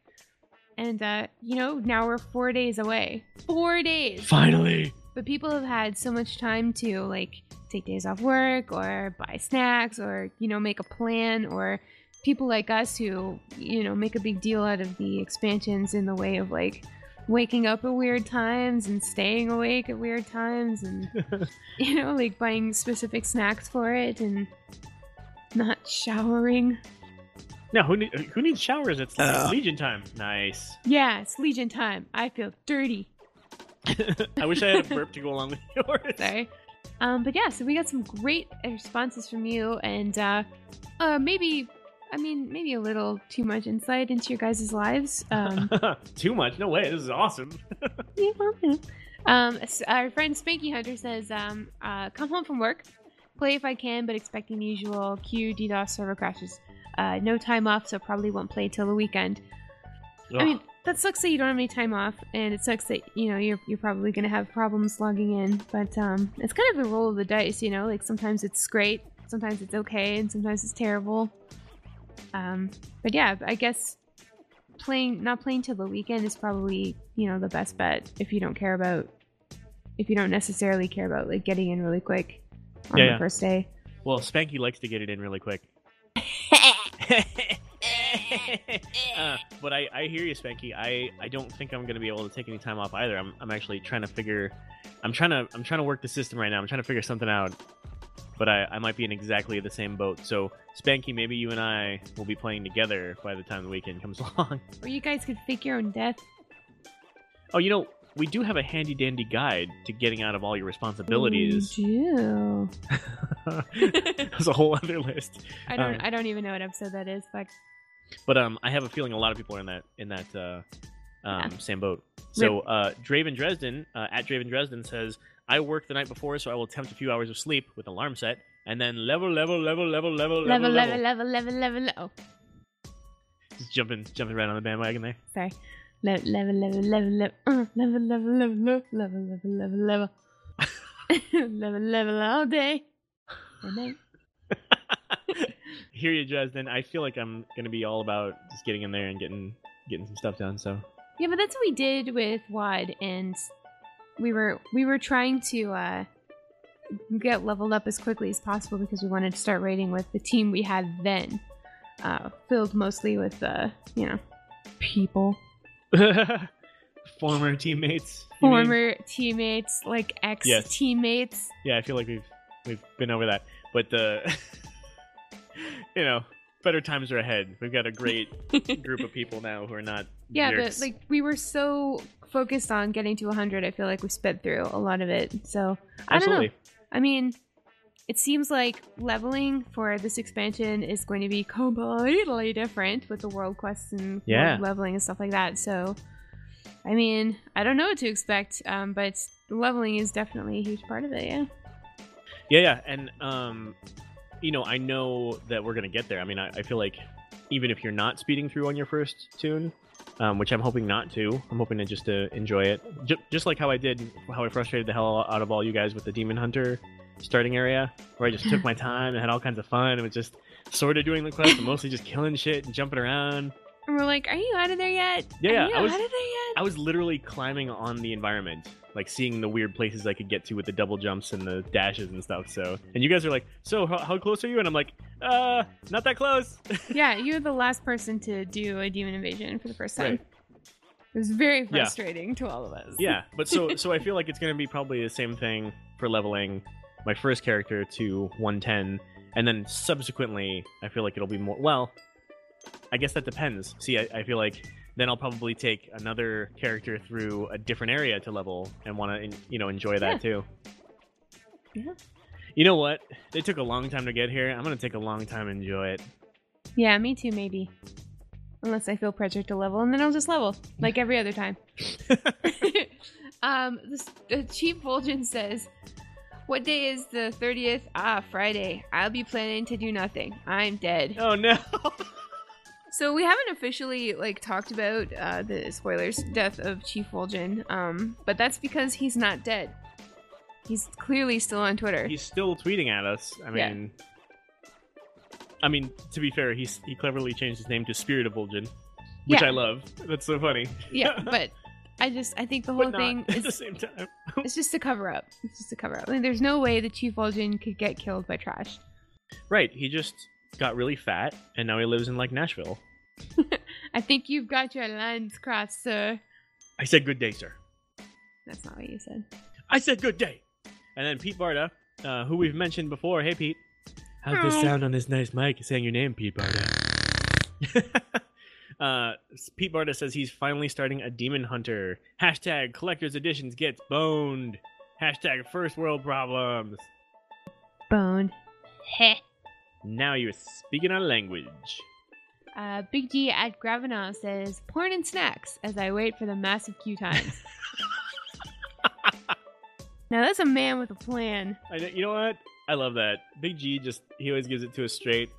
And uh, you know, now we're four days away. Four days. Finally. But people have had so much time to like take days off work or buy snacks or you know make a plan or people like us who, you know, make a big deal out of the expansions in the way of like waking up at weird times and staying awake at weird times and you know, like buying specific snacks for it and not showering. No, who need, who needs showers? It's Ugh. Legion time. Nice. Yeah, it's Legion time. I feel dirty. I wish I had a burp to go along with yours. Sorry. Um, but yeah, so we got some great responses from you, and uh, uh, maybe, I mean, maybe a little too much insight into your guys' lives. Um, Too much? No way. This is awesome. yeah, well, um, our friend Spanky Hunter says, um, uh, "Come home from work, play if I can, but expecting the usual Q DDoS server crashes. Uh, no time off, so probably won't play till the weekend. I mean, that sucks that you don't have any time off, and it sucks that you know you're you're probably gonna have problems logging in. But um, it's kind of the roll of the dice, you know. Like sometimes it's great, sometimes it's okay, and sometimes it's terrible. Um, but yeah, I guess playing not playing till the weekend is probably you know the best bet if you don't care about if you don't necessarily care about like getting in really quick on Yeah, the yeah. first day. well, Spanky likes to get it in really quick. uh, but I, I hear you, Spanky. I, I don't think I'm going to be able to take any time off either. I'm, I'm actually trying to figure. I'm trying to I'm trying to work the system right now. I'm trying to figure something out. But I, I might be in exactly the same boat. So Spanky, maybe you and I will be playing together by the time the weekend comes along. Or you guys could fake your own death. Oh, you know, we do have a handy dandy guide to getting out of all your responsibilities. Ooh, There's a whole other list. I don't Um, I don't even know what episode that is. Like But um, I have a feeling a lot of people are in that in that uh, um, Yeah. same boat. So uh, Draven Dresden uh, at Draven Dresden says, "I work the night before, so I will attempt a few hours of sleep with alarm set, and then level, level, level, level, level, level, level, level, level, level. le- Oh, Just jumping, jumping right on the bandwagon there. sorry. Le- level, level, level, level, uh, level, level, level, level, level, level, level, level, level, level level, level, level, level, level, level, level, level, level, level, level, level, level, level, level, all day. And night. Hear you, Dresden. I feel like I'm gonna be all about just getting in there and getting getting some stuff done. So Yeah, but that's what we did with WoD, and we were we were trying to uh, get leveled up as quickly as possible because we wanted to start raiding with the team we had then, uh, filled mostly with uh, you know people, former teammates. you mean? former teammates, like ex Yes. teammates. Yeah, I feel like we've we've been over that, but the you know better times are ahead. We've got a great group of people now who are not Yeah, but like we were so focused on getting to 100, I feel like we sped through a lot of it. So I don't know. absolutely. I mean, it seems like leveling for this expansion is going to be completely different with the world quests and Yeah. world leveling and stuff like that. So, I mean, I don't know what to expect, um, but leveling is definitely a huge part of it. Yeah. Yeah, yeah, and um, you know, I know that we're gonna get there. I mean, I, I feel like even if you're not speeding through on your first toon, um, which I'm hoping not to, I'm hoping to just to enjoy it, J- just like how I did, how I frustrated the hell out of all you guys with the Demon Hunter starting area, where I just took my time and had all kinds of fun. It was just sort of doing the quest, but mostly just killing shit and jumping around. And we're like, "Are you out of there yet? Yeah, Are you I was- out of there yet?" I was literally climbing on the environment, like seeing the weird places I could get to with the double jumps and the dashes and stuff. So, and you guys are like, "So, how, how close are you?" And I'm like, "Uh, not that close." yeah, you're the last person to do a demon invasion for the first time. Right. It was very Yeah. frustrating to all of us. yeah, but so so I feel like it's gonna be probably the same thing for leveling my first character to 110, and then subsequently, I feel like it'll be more. Well, I guess that depends. See, I, I feel like then I'll probably take another character through a different area to level and want to, you know, enjoy that Yeah. too. Yeah. You know what? They took a long time to get here. I'm gonna take a long time to enjoy it. Yeah, me too, maybe. Unless I feel pressure to level, and then I'll just level, like every other time. um, this, uh, Chief Vol'jin says, What day is the 30th? Ah, Friday. I'll be planning to do nothing. I'm dead. oh no! So we haven't officially, like, talked about, uh, the spoilers, death of Chief Vol'jin, um, but that's because he's not dead. He's clearly still on Twitter. He's still tweeting at us. I Yeah. mean, I mean, to be fair, he's he cleverly changed his name to Spirit of Vol'jin, which Yeah. I love. That's so funny. yeah, but I just, I think the whole thing at is the same time. It's just a cover up. It's just a cover up. I mean, there's no way that Chief Vol'jin could get killed by trash. right. He just got really fat, and now he lives in like Nashville. I think you've got your lines crossed, sir. I said good day, sir. That's not what you said. I said good day. And then Pete Barda, uh, who we've mentioned before. Hey, Pete. How's this sound on this nice mic saying your name, Pete Barda? uh, Pete Barda says he's finally starting a Demon Hunter. Hashtag collector's editions gets boned. Hashtag first world problems. Boned. Heh. Now you're speaking our language. Uh, Big G at Gravina says, porn and snacks as I wait for the massive queue times. now that's a man with a plan. I know, you know what? I love that. Big G just he always gives it to us straight.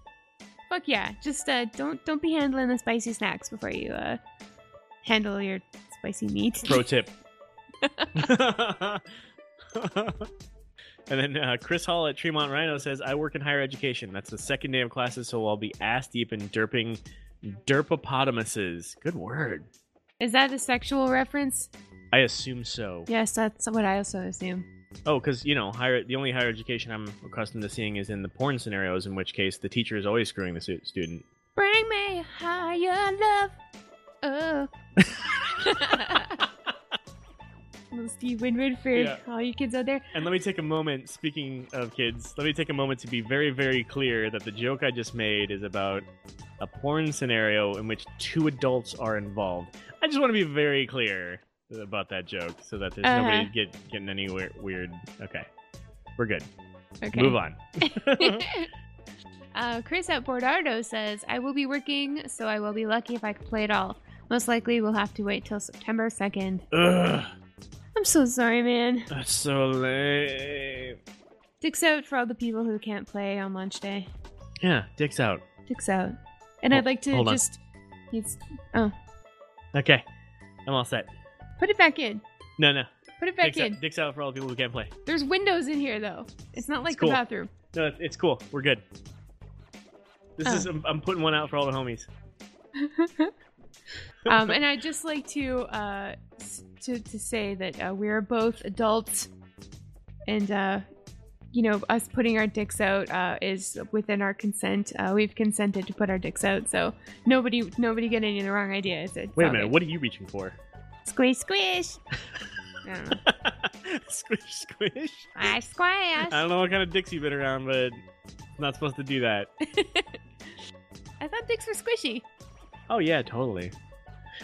Fuck yeah. Just uh, don't don't be handling the spicy snacks before you uh, handle your spicy meat. Pro tip. and then uh, Chris Hall at Tremont Rhino says, "I work in higher education. That's the second day of classes, so I'll be ass deep in derping derpopotamuses. Good word. Is that a sexual reference? I assume so. Yes, that's what I also assume. Oh, because you know, higher the only higher education I'm accustomed to seeing is in the porn scenarios, in which case the teacher is always screwing the stu- student. Bring me higher love. Oh. Steve Winwood for Yeah. all you kids out there. And let me take a moment, speaking of kids, let me take a moment to be very, very clear that the joke I just made is about a porn scenario in which two adults are involved. I just want to be very clear about that joke so that there's Uh-huh. nobody get, getting any weird, weird. Okay. We're good. Okay. Move on. uh, Chris at Bordardo says, I will be working, so I will be lucky if I can play it all. Most likely we'll have to wait till September 2nd. Ugh, I'm so sorry, man. that's so lame. Dicks out for all the people who can't play on lunch day. Yeah, dicks out. Dicks out. And Hol- I'd like to hold on. just. He's, oh, Okay. I'm all set. put it back in. No, no. Put it back Dicks in. out, dicks out for all the people who can't play. There's windows in here, though. It's not like It's cool. the bathroom. No, it's, it's cool. We're good. This Oh. is I'm, I'm putting one out for all the homies. um, and I'd just like to uh, to to say that uh, we're both adults, and uh, you know, us putting our dicks out uh, is within our consent. Uh, we've consented to put our dicks out, so nobody nobody get any of the wrong ideas. It's Wait a all minute. good. What are you reaching for? Squish, squish. I don't know. squish, squish. I squish. I don't know what kind of dicks you've been around, but it's not supposed to do that. I thought dicks were squishy. Oh yeah, totally.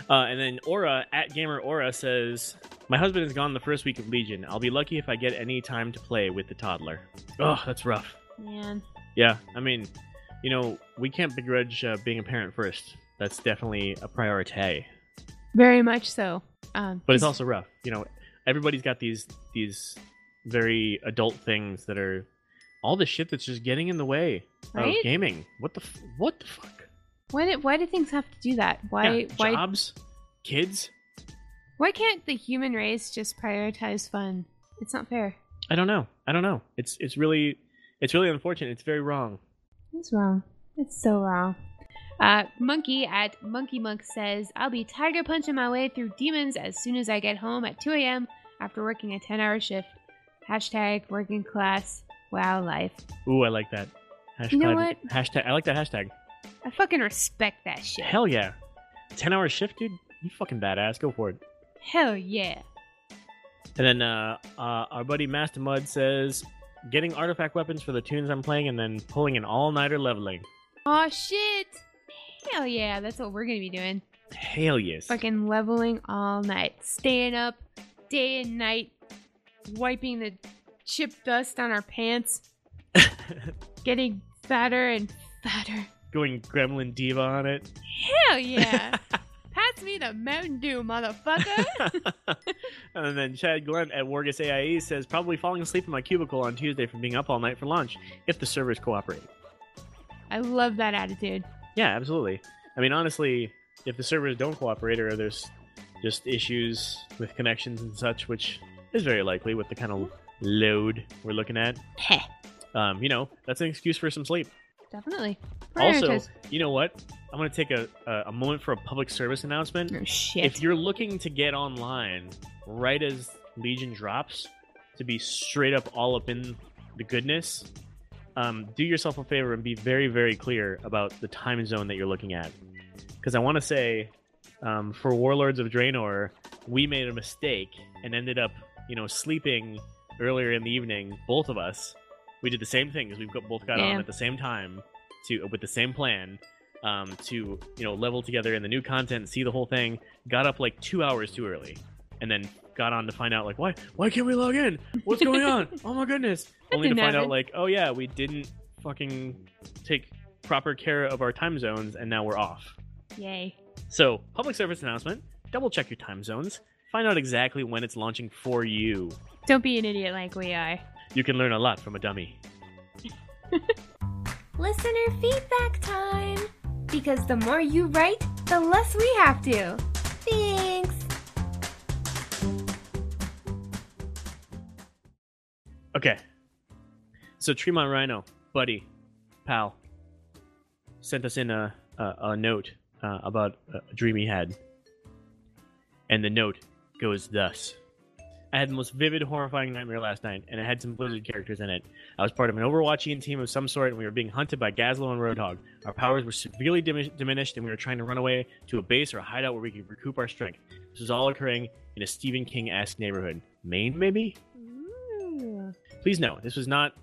Uh, and then Aura at Gamer Aura says, "My husband is gone the first week of Legion. I'll be lucky if I get any time to play with the toddler." Oh, that's rough. Man, Yeah, I mean, you know, we can't begrudge uh, being a parent first. That's definitely a priority. very much so. Um, But it's also rough. You know, everybody's got these these very adult things that are all the shit that's just getting in the way Right? of gaming. What the f- what the fuck? Why did why do things have to do that? Why Yeah, why jobs, kids. Why can't the human race just prioritize fun? It's not fair. I don't know. I don't know. It's it's really it's really unfortunate. It's very wrong. It's wrong. It's so wrong. Uh, Monkey at Monkey Monk says, I'll be tiger punching my way through demons as soon as I get home at 2 a.m. after working a 10 hour shift. Hashtag working class. Wow, life. Ooh, I like that. Hashtag, You know what? Hashtag. I like that hashtag. I fucking respect that shit. Hell yeah. Ten hour shift, dude. You fucking badass. Go for it. Hell yeah. And then uh, uh, our buddy Master Mud says, getting artifact weapons for the toons I'm playing, and then pulling an all nighter leveling. Aw, shit. Hell yeah. That's what we're gonna be doing. Hell yes. Fucking leveling all night. Staying up day and night. Wiping the chip dust on our pants. Getting fatter and fatter. Going Gremlin Diva on it. Hell yeah. Pass me the Mountain Dew, motherfucker. and then Chad Glenn at Wargus AIE says, probably falling asleep in my cubicle on Tuesday from being up all night for lunch if the servers cooperate. I love that attitude. Yeah, absolutely. I mean, honestly, if the servers don't cooperate or there's just issues with connections and such, which is very likely with the kind of load we're looking at, um, you know, that's an excuse for some sleep. Definitely. Also, you know what? I'm going to take a, a, a moment for a public service announcement. Oh, shit. If you're looking to get online right as Legion drops to be straight up all up in the goodness, um, do yourself a favor and be very, very clear about the time zone that you're looking at. Because I want to say, um, for Warlords of Draenor, we made a mistake and ended up, you know, sleeping earlier in the evening. Both of us, we did the same thing because we got- both got on at the same time to with the same plan um, to you know level together in the new content, see the whole thing. Got up like two hours too early, and then got on to find out like why why can't we log in? What's going on? oh my goodness! Only to find out like oh yeah, we didn't fucking take proper care of our time zones, and now we're off. Yay. So, public service announcement double check your time zones. Find out exactly when it's launching for you. Don't be an idiot like we are. You can learn a lot from a dummy. Listener feedback time! Because the more you write, the less we have to. Thanks! Okay. So, Tremont Rhino, buddy, pal, sent us in a, a, a note uh, about a dream he had. And the note goes thus I had the most vivid, horrifying nightmare last night, and it had some Blizzard characters in it. I was part of an Overwatchian team of some sort, and we were being hunted by Gazlowe and Roadhog. Our powers were severely dimi- diminished, and we were trying to run away to a base or a hideout where we could recoup our strength. This was all occurring in a Stephen King esque neighborhood. Maine, maybe? Ooh. Please know, this was not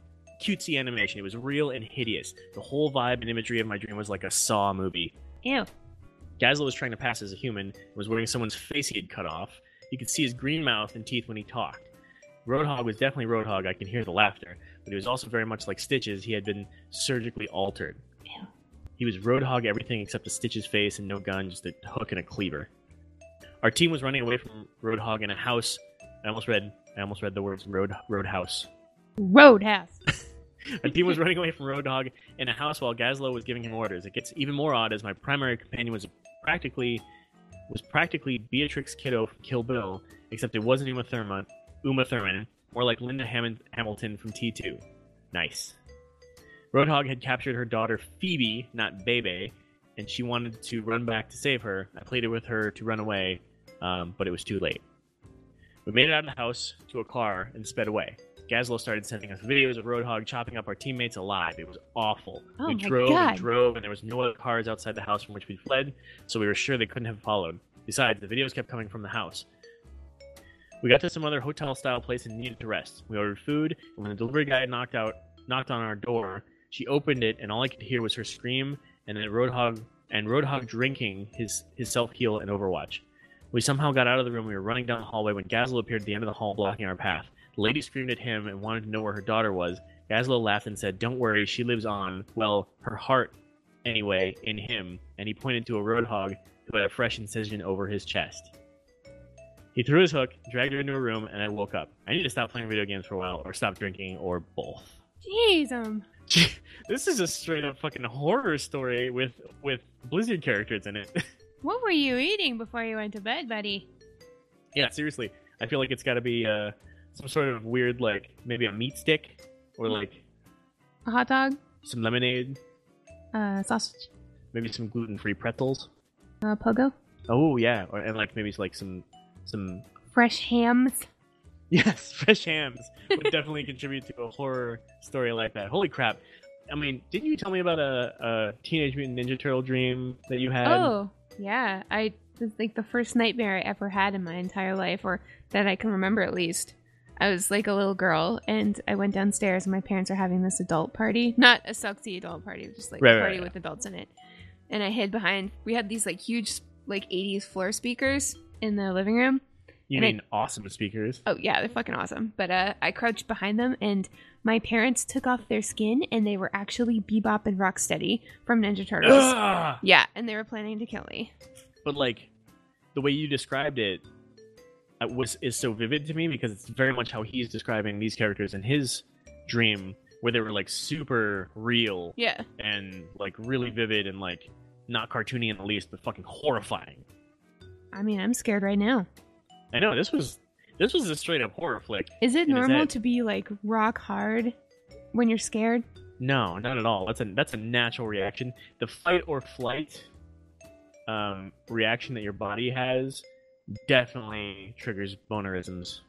cutesy animation. It was real and hideous. The whole vibe and imagery of my dream was like a Saw movie. Ew. Gazlowe was trying to pass as a human, was wearing someone's face he had cut off. You could see his green mouth and teeth when he talked. Roadhog was definitely Roadhog. I can hear the laughter, but he was also very much like Stitches. He had been surgically altered. He was Roadhog everything except a Stitch's face and no gun, just a hook and a cleaver. Our team was running away from Roadhog in a house. I almost read. I almost read the words road roadhouse. Roadhouse. Our team was running away from Roadhog in a house while Gazlowe was giving him orders. It gets even more odd as my primary companion was practically was practically Beatrix Kiddo from Kill Bill, except it wasn't Uma Thurman, Uma Thurman, more like Linda Hammond, Hamilton from T2. Nice. Roadhog had captured her daughter Phoebe, not Bebe, and she wanted to run back to save her. I pleaded with her to run away, um, but it was too late. We made it out of the house to a car and sped away. Gazlowe started sending us videos of Roadhog chopping up our teammates alive. It was awful. Oh we my drove God. and drove, and there was no other cars outside the house from which we fled, so we were sure they couldn't have followed. Besides, the videos kept coming from the house. We got to some other hotel-style place and needed to rest. We ordered food, and when the delivery guy knocked out, knocked on our door, she opened it, and all I could hear was her scream, and then Roadhog and Roadhog drinking his his self heal and Overwatch. We somehow got out of the room. We were running down the hallway when Gazlowe appeared at the end of the hall, blocking our path. Lady screamed at him and wanted to know where her daughter was. Gazlowe laughed and said, "Don't worry, she lives on. Well, her heart, anyway, in him." And he pointed to a Roadhog who had a fresh incision over his chest. He threw his hook, dragged her into a room, and I woke up. I need to stop playing video games for a while, or stop drinking, or both. Jeez, um. this is a straight up fucking horror story with with Blizzard characters in it. What were you eating before you went to bed, buddy? yeah, seriously, I feel like it's got to be uh, some sort of weird, like maybe a meat stick or like A hot dog? some lemonade, Uh, sausage? maybe some gluten free pretzels. Uh, pogo? Oh yeah, or and like maybe like some some Fresh hams? yes, fresh hams would definitely contribute to a horror story like that. Holy crap! I mean, didn't you tell me about a, a Teenage Mutant Ninja Turtle dream that you had? Oh, yeah. I was like the first nightmare I ever had in my entire life, or that I can remember at least. I was like a little girl, and I went downstairs, and my parents are having this adult party. Not a sexy adult party, just like Right, a party right. with adults in it. And I hid behind, we had these like huge, like 80s floor speakers in the living room. you and I- mean awesome speakers? Oh yeah, they're fucking awesome. But uh, I crouched behind them, and my parents took off their skin, and they were actually Bebop and Rocksteady from Ninja Turtles. Ah! yeah, and they were planning to kill me. but like the way you described it was is so vivid to me because it's very much how he's describing these characters in his dream where they were like super real Yeah. and like really vivid and like not cartoony in the least but fucking horrifying I mean, I'm scared right now. i know this was this was a straight up horror flick Is it normal head. to be like rock hard when you're scared? no not at all that's a that's a natural reaction the fight or flight um reaction that your body has definitely triggers bonerisms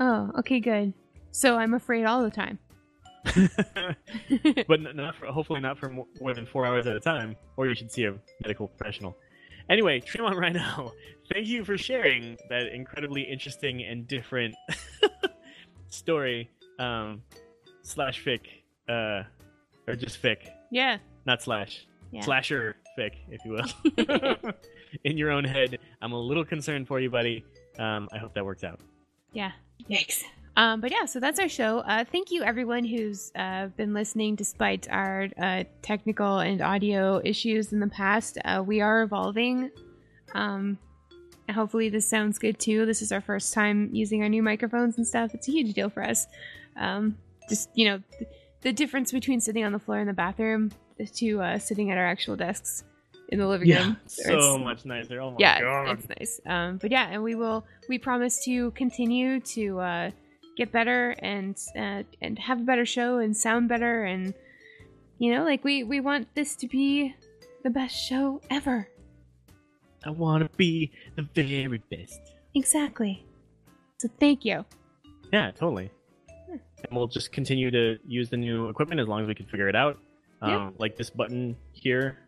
Oh, okay, good. So I'm afraid all the time. but not for, hopefully not for more than four hours at a time, or you should see a medical professional. Anyway, Tremont Rhino, thank you for sharing that incredibly interesting and different story um, slash fic, uh, or just fic, yeah. not slash, Yeah. slasher fic, if you will. In your own head, I'm a little concerned for you, buddy. Um, I hope that works out. Yeah. Yikes. Um, but yeah, so that's our show. Uh, thank you, everyone who's uh, been listening despite our uh, technical and audio issues in the past. Uh, we are evolving. Um, and hopefully, this sounds good too. This is our first time using our new microphones and stuff. It's a huge deal for us. Um, just, you know, th- the difference between sitting on the floor in the bathroom to uh, sitting at our actual desks in the living room. so much nicer. Oh my yeah, god. it's nice. Um, but yeah, and we will. We promise to continue to uh, get better and uh, and have a better show and sound better and you know, like we we want this to be the best show ever. I want to be the very best. Exactly. So thank you. Yeah, totally. And we'll just continue to use the new equipment as long as we can figure it out. Um, Yeah. Like this button here.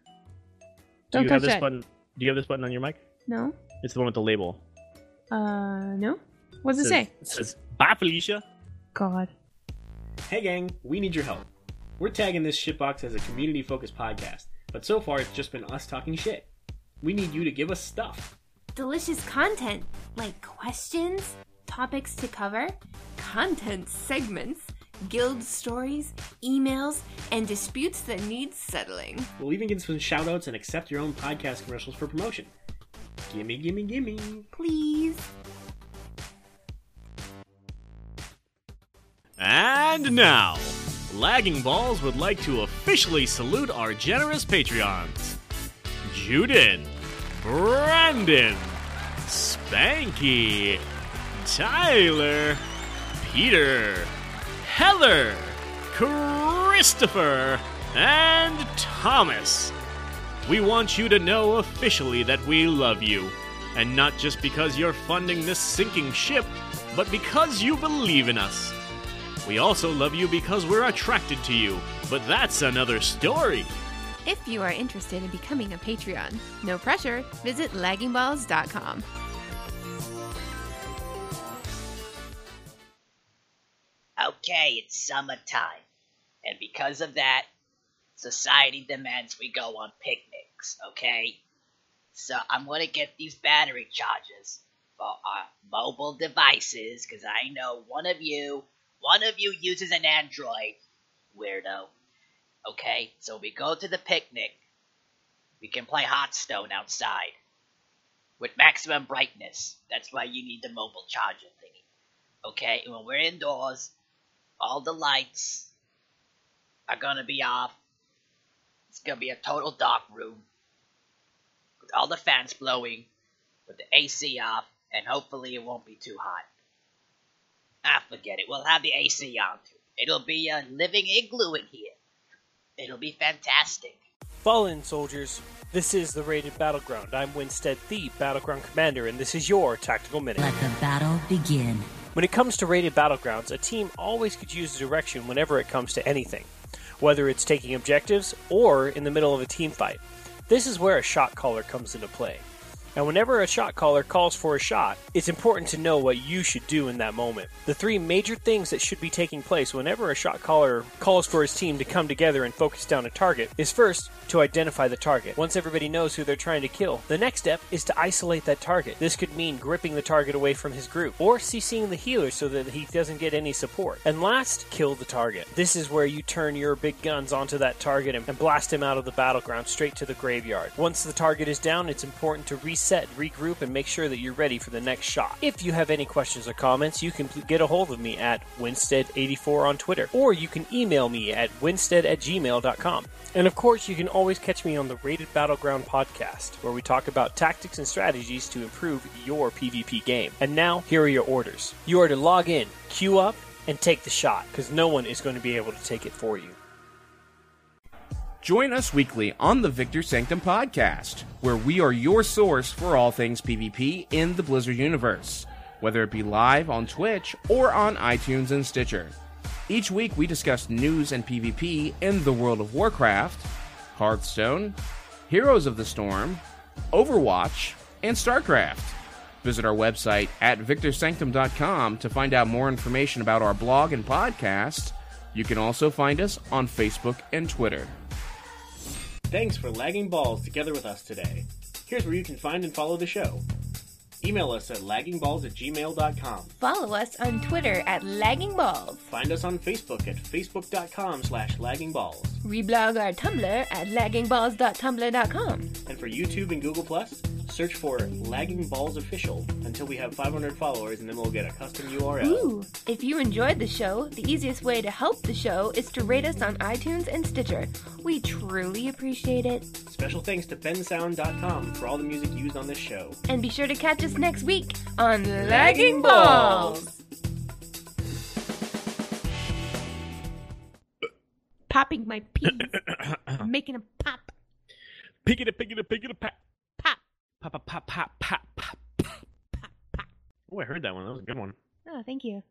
Do Don't you have this that. button? Do you have this button on your mic? No. It's the one with the label. Uh, no. What does it says, say? It says, "Bye, Felicia." God. Hey gang, we need your help. We're tagging this shitbox as a community focused podcast, but so far it's just been us talking shit. We need you to give us stuff. Delicious content like questions, topics to cover, content segments, guild stories, emails, and disputes that need settling. We'll even get some shoutouts and accept your own podcast commercials for promotion. Gimme, gimme, gimme. Please. And now, Lagging Balls would like to officially salute our generous Patreons Juden, Brandon, Spanky, Tyler, Peter, Heather, Christopher, and Thomas. We want you to know officially that we love you. And not just because you're funding this sinking ship, but because you believe in us. We also love you because we're attracted to you, but that's another story. If you are interested in becoming a Patreon, no pressure. Visit laggingballs.com. Okay, it's summertime. And because of that, society demands we go on picnics, okay? So I'm gonna get these battery chargers for our mobile devices, because I know one of you, one of you uses an Android, weirdo. Okay, so we go to the picnic. We can play Hearthstone outside. With maximum brightness. That's why you need the mobile charger thingy. Okay, and when we're indoors, all the lights are gonna be off. It's gonna be a total dark room with all the fans blowing, with the AC off, and hopefully it won't be too hot. Ah, forget it. We'll have the AC on too. It'll be a living igloo in here. It'll be fantastic. Fallen soldiers, this is the Rated Battleground. I'm Winstead, the Battleground Commander, and this is your Tactical Minute. Let the battle begin. When it comes to rated battlegrounds, a team always could use direction whenever it comes to anything, whether it's taking objectives or in the middle of a team fight. This is where a shot caller comes into play. And whenever a shot caller calls for a shot, it's important to know what you should do in that moment. The three major things that should be taking place whenever a shot caller calls for his team to come together and focus down a target is first to identify the target. Once everybody knows who they're trying to kill, the next step is to isolate that target. This could mean gripping the target away from his group or CCing the healer so that he doesn't get any support. And last, kill the target. This is where you turn your big guns onto that target and blast him out of the battleground straight to the graveyard. Once the target is down, it's important to reset, regroup, and make sure that you're ready for the next shot. If you have any questions or comments, you can get a hold of me at Winstead84 on Twitter, or you can email me at winstead at gmail.com. And of course, you can always catch me on the Rated Battleground podcast, where we talk about tactics and strategies to improve your PvP game. And now, here are your orders. You are to log in, queue up, and take the shot, because no one is going to be able to take it for you. Join us weekly on the Victor Sanctum podcast, where we are your source for all things PvP in the Blizzard universe, whether it be live on Twitch or on iTunes and Stitcher. Each week, we discuss news and PvP in the world of Warcraft, Hearthstone, Heroes of the Storm, Overwatch, and StarCraft. Visit our website at victorsanctum.com to find out more information about our blog and podcast. You can also find us on Facebook and Twitter. Thanks for lagging balls together with us today. Here's where you can find and follow the show. Email us at laggingballs at gmail.com. Follow us on Twitter at laggingballs. Find us on Facebook at facebook.com slash laggingballs. Reblog our Tumblr at laggingballs.tumblr.com. And for YouTube and Google Plus, search for Lagging Balls Official until we have 500 followers, and then we'll get a custom URL. Ooh, if you enjoyed the show, the easiest way to help the show is to rate us on iTunes and Stitcher. We truly appreciate it. Special thanks to bensound.com for all the music used on this show. And be sure to catch us next week on Lagging Balls. Popping my peas. Making a pop. Pick it up, pick it up, pick it up, pop. Pop. Pop, pop, pop, pop, pop, pop, pop, pop. Oh, I heard that one. That was a good one. Oh, thank you.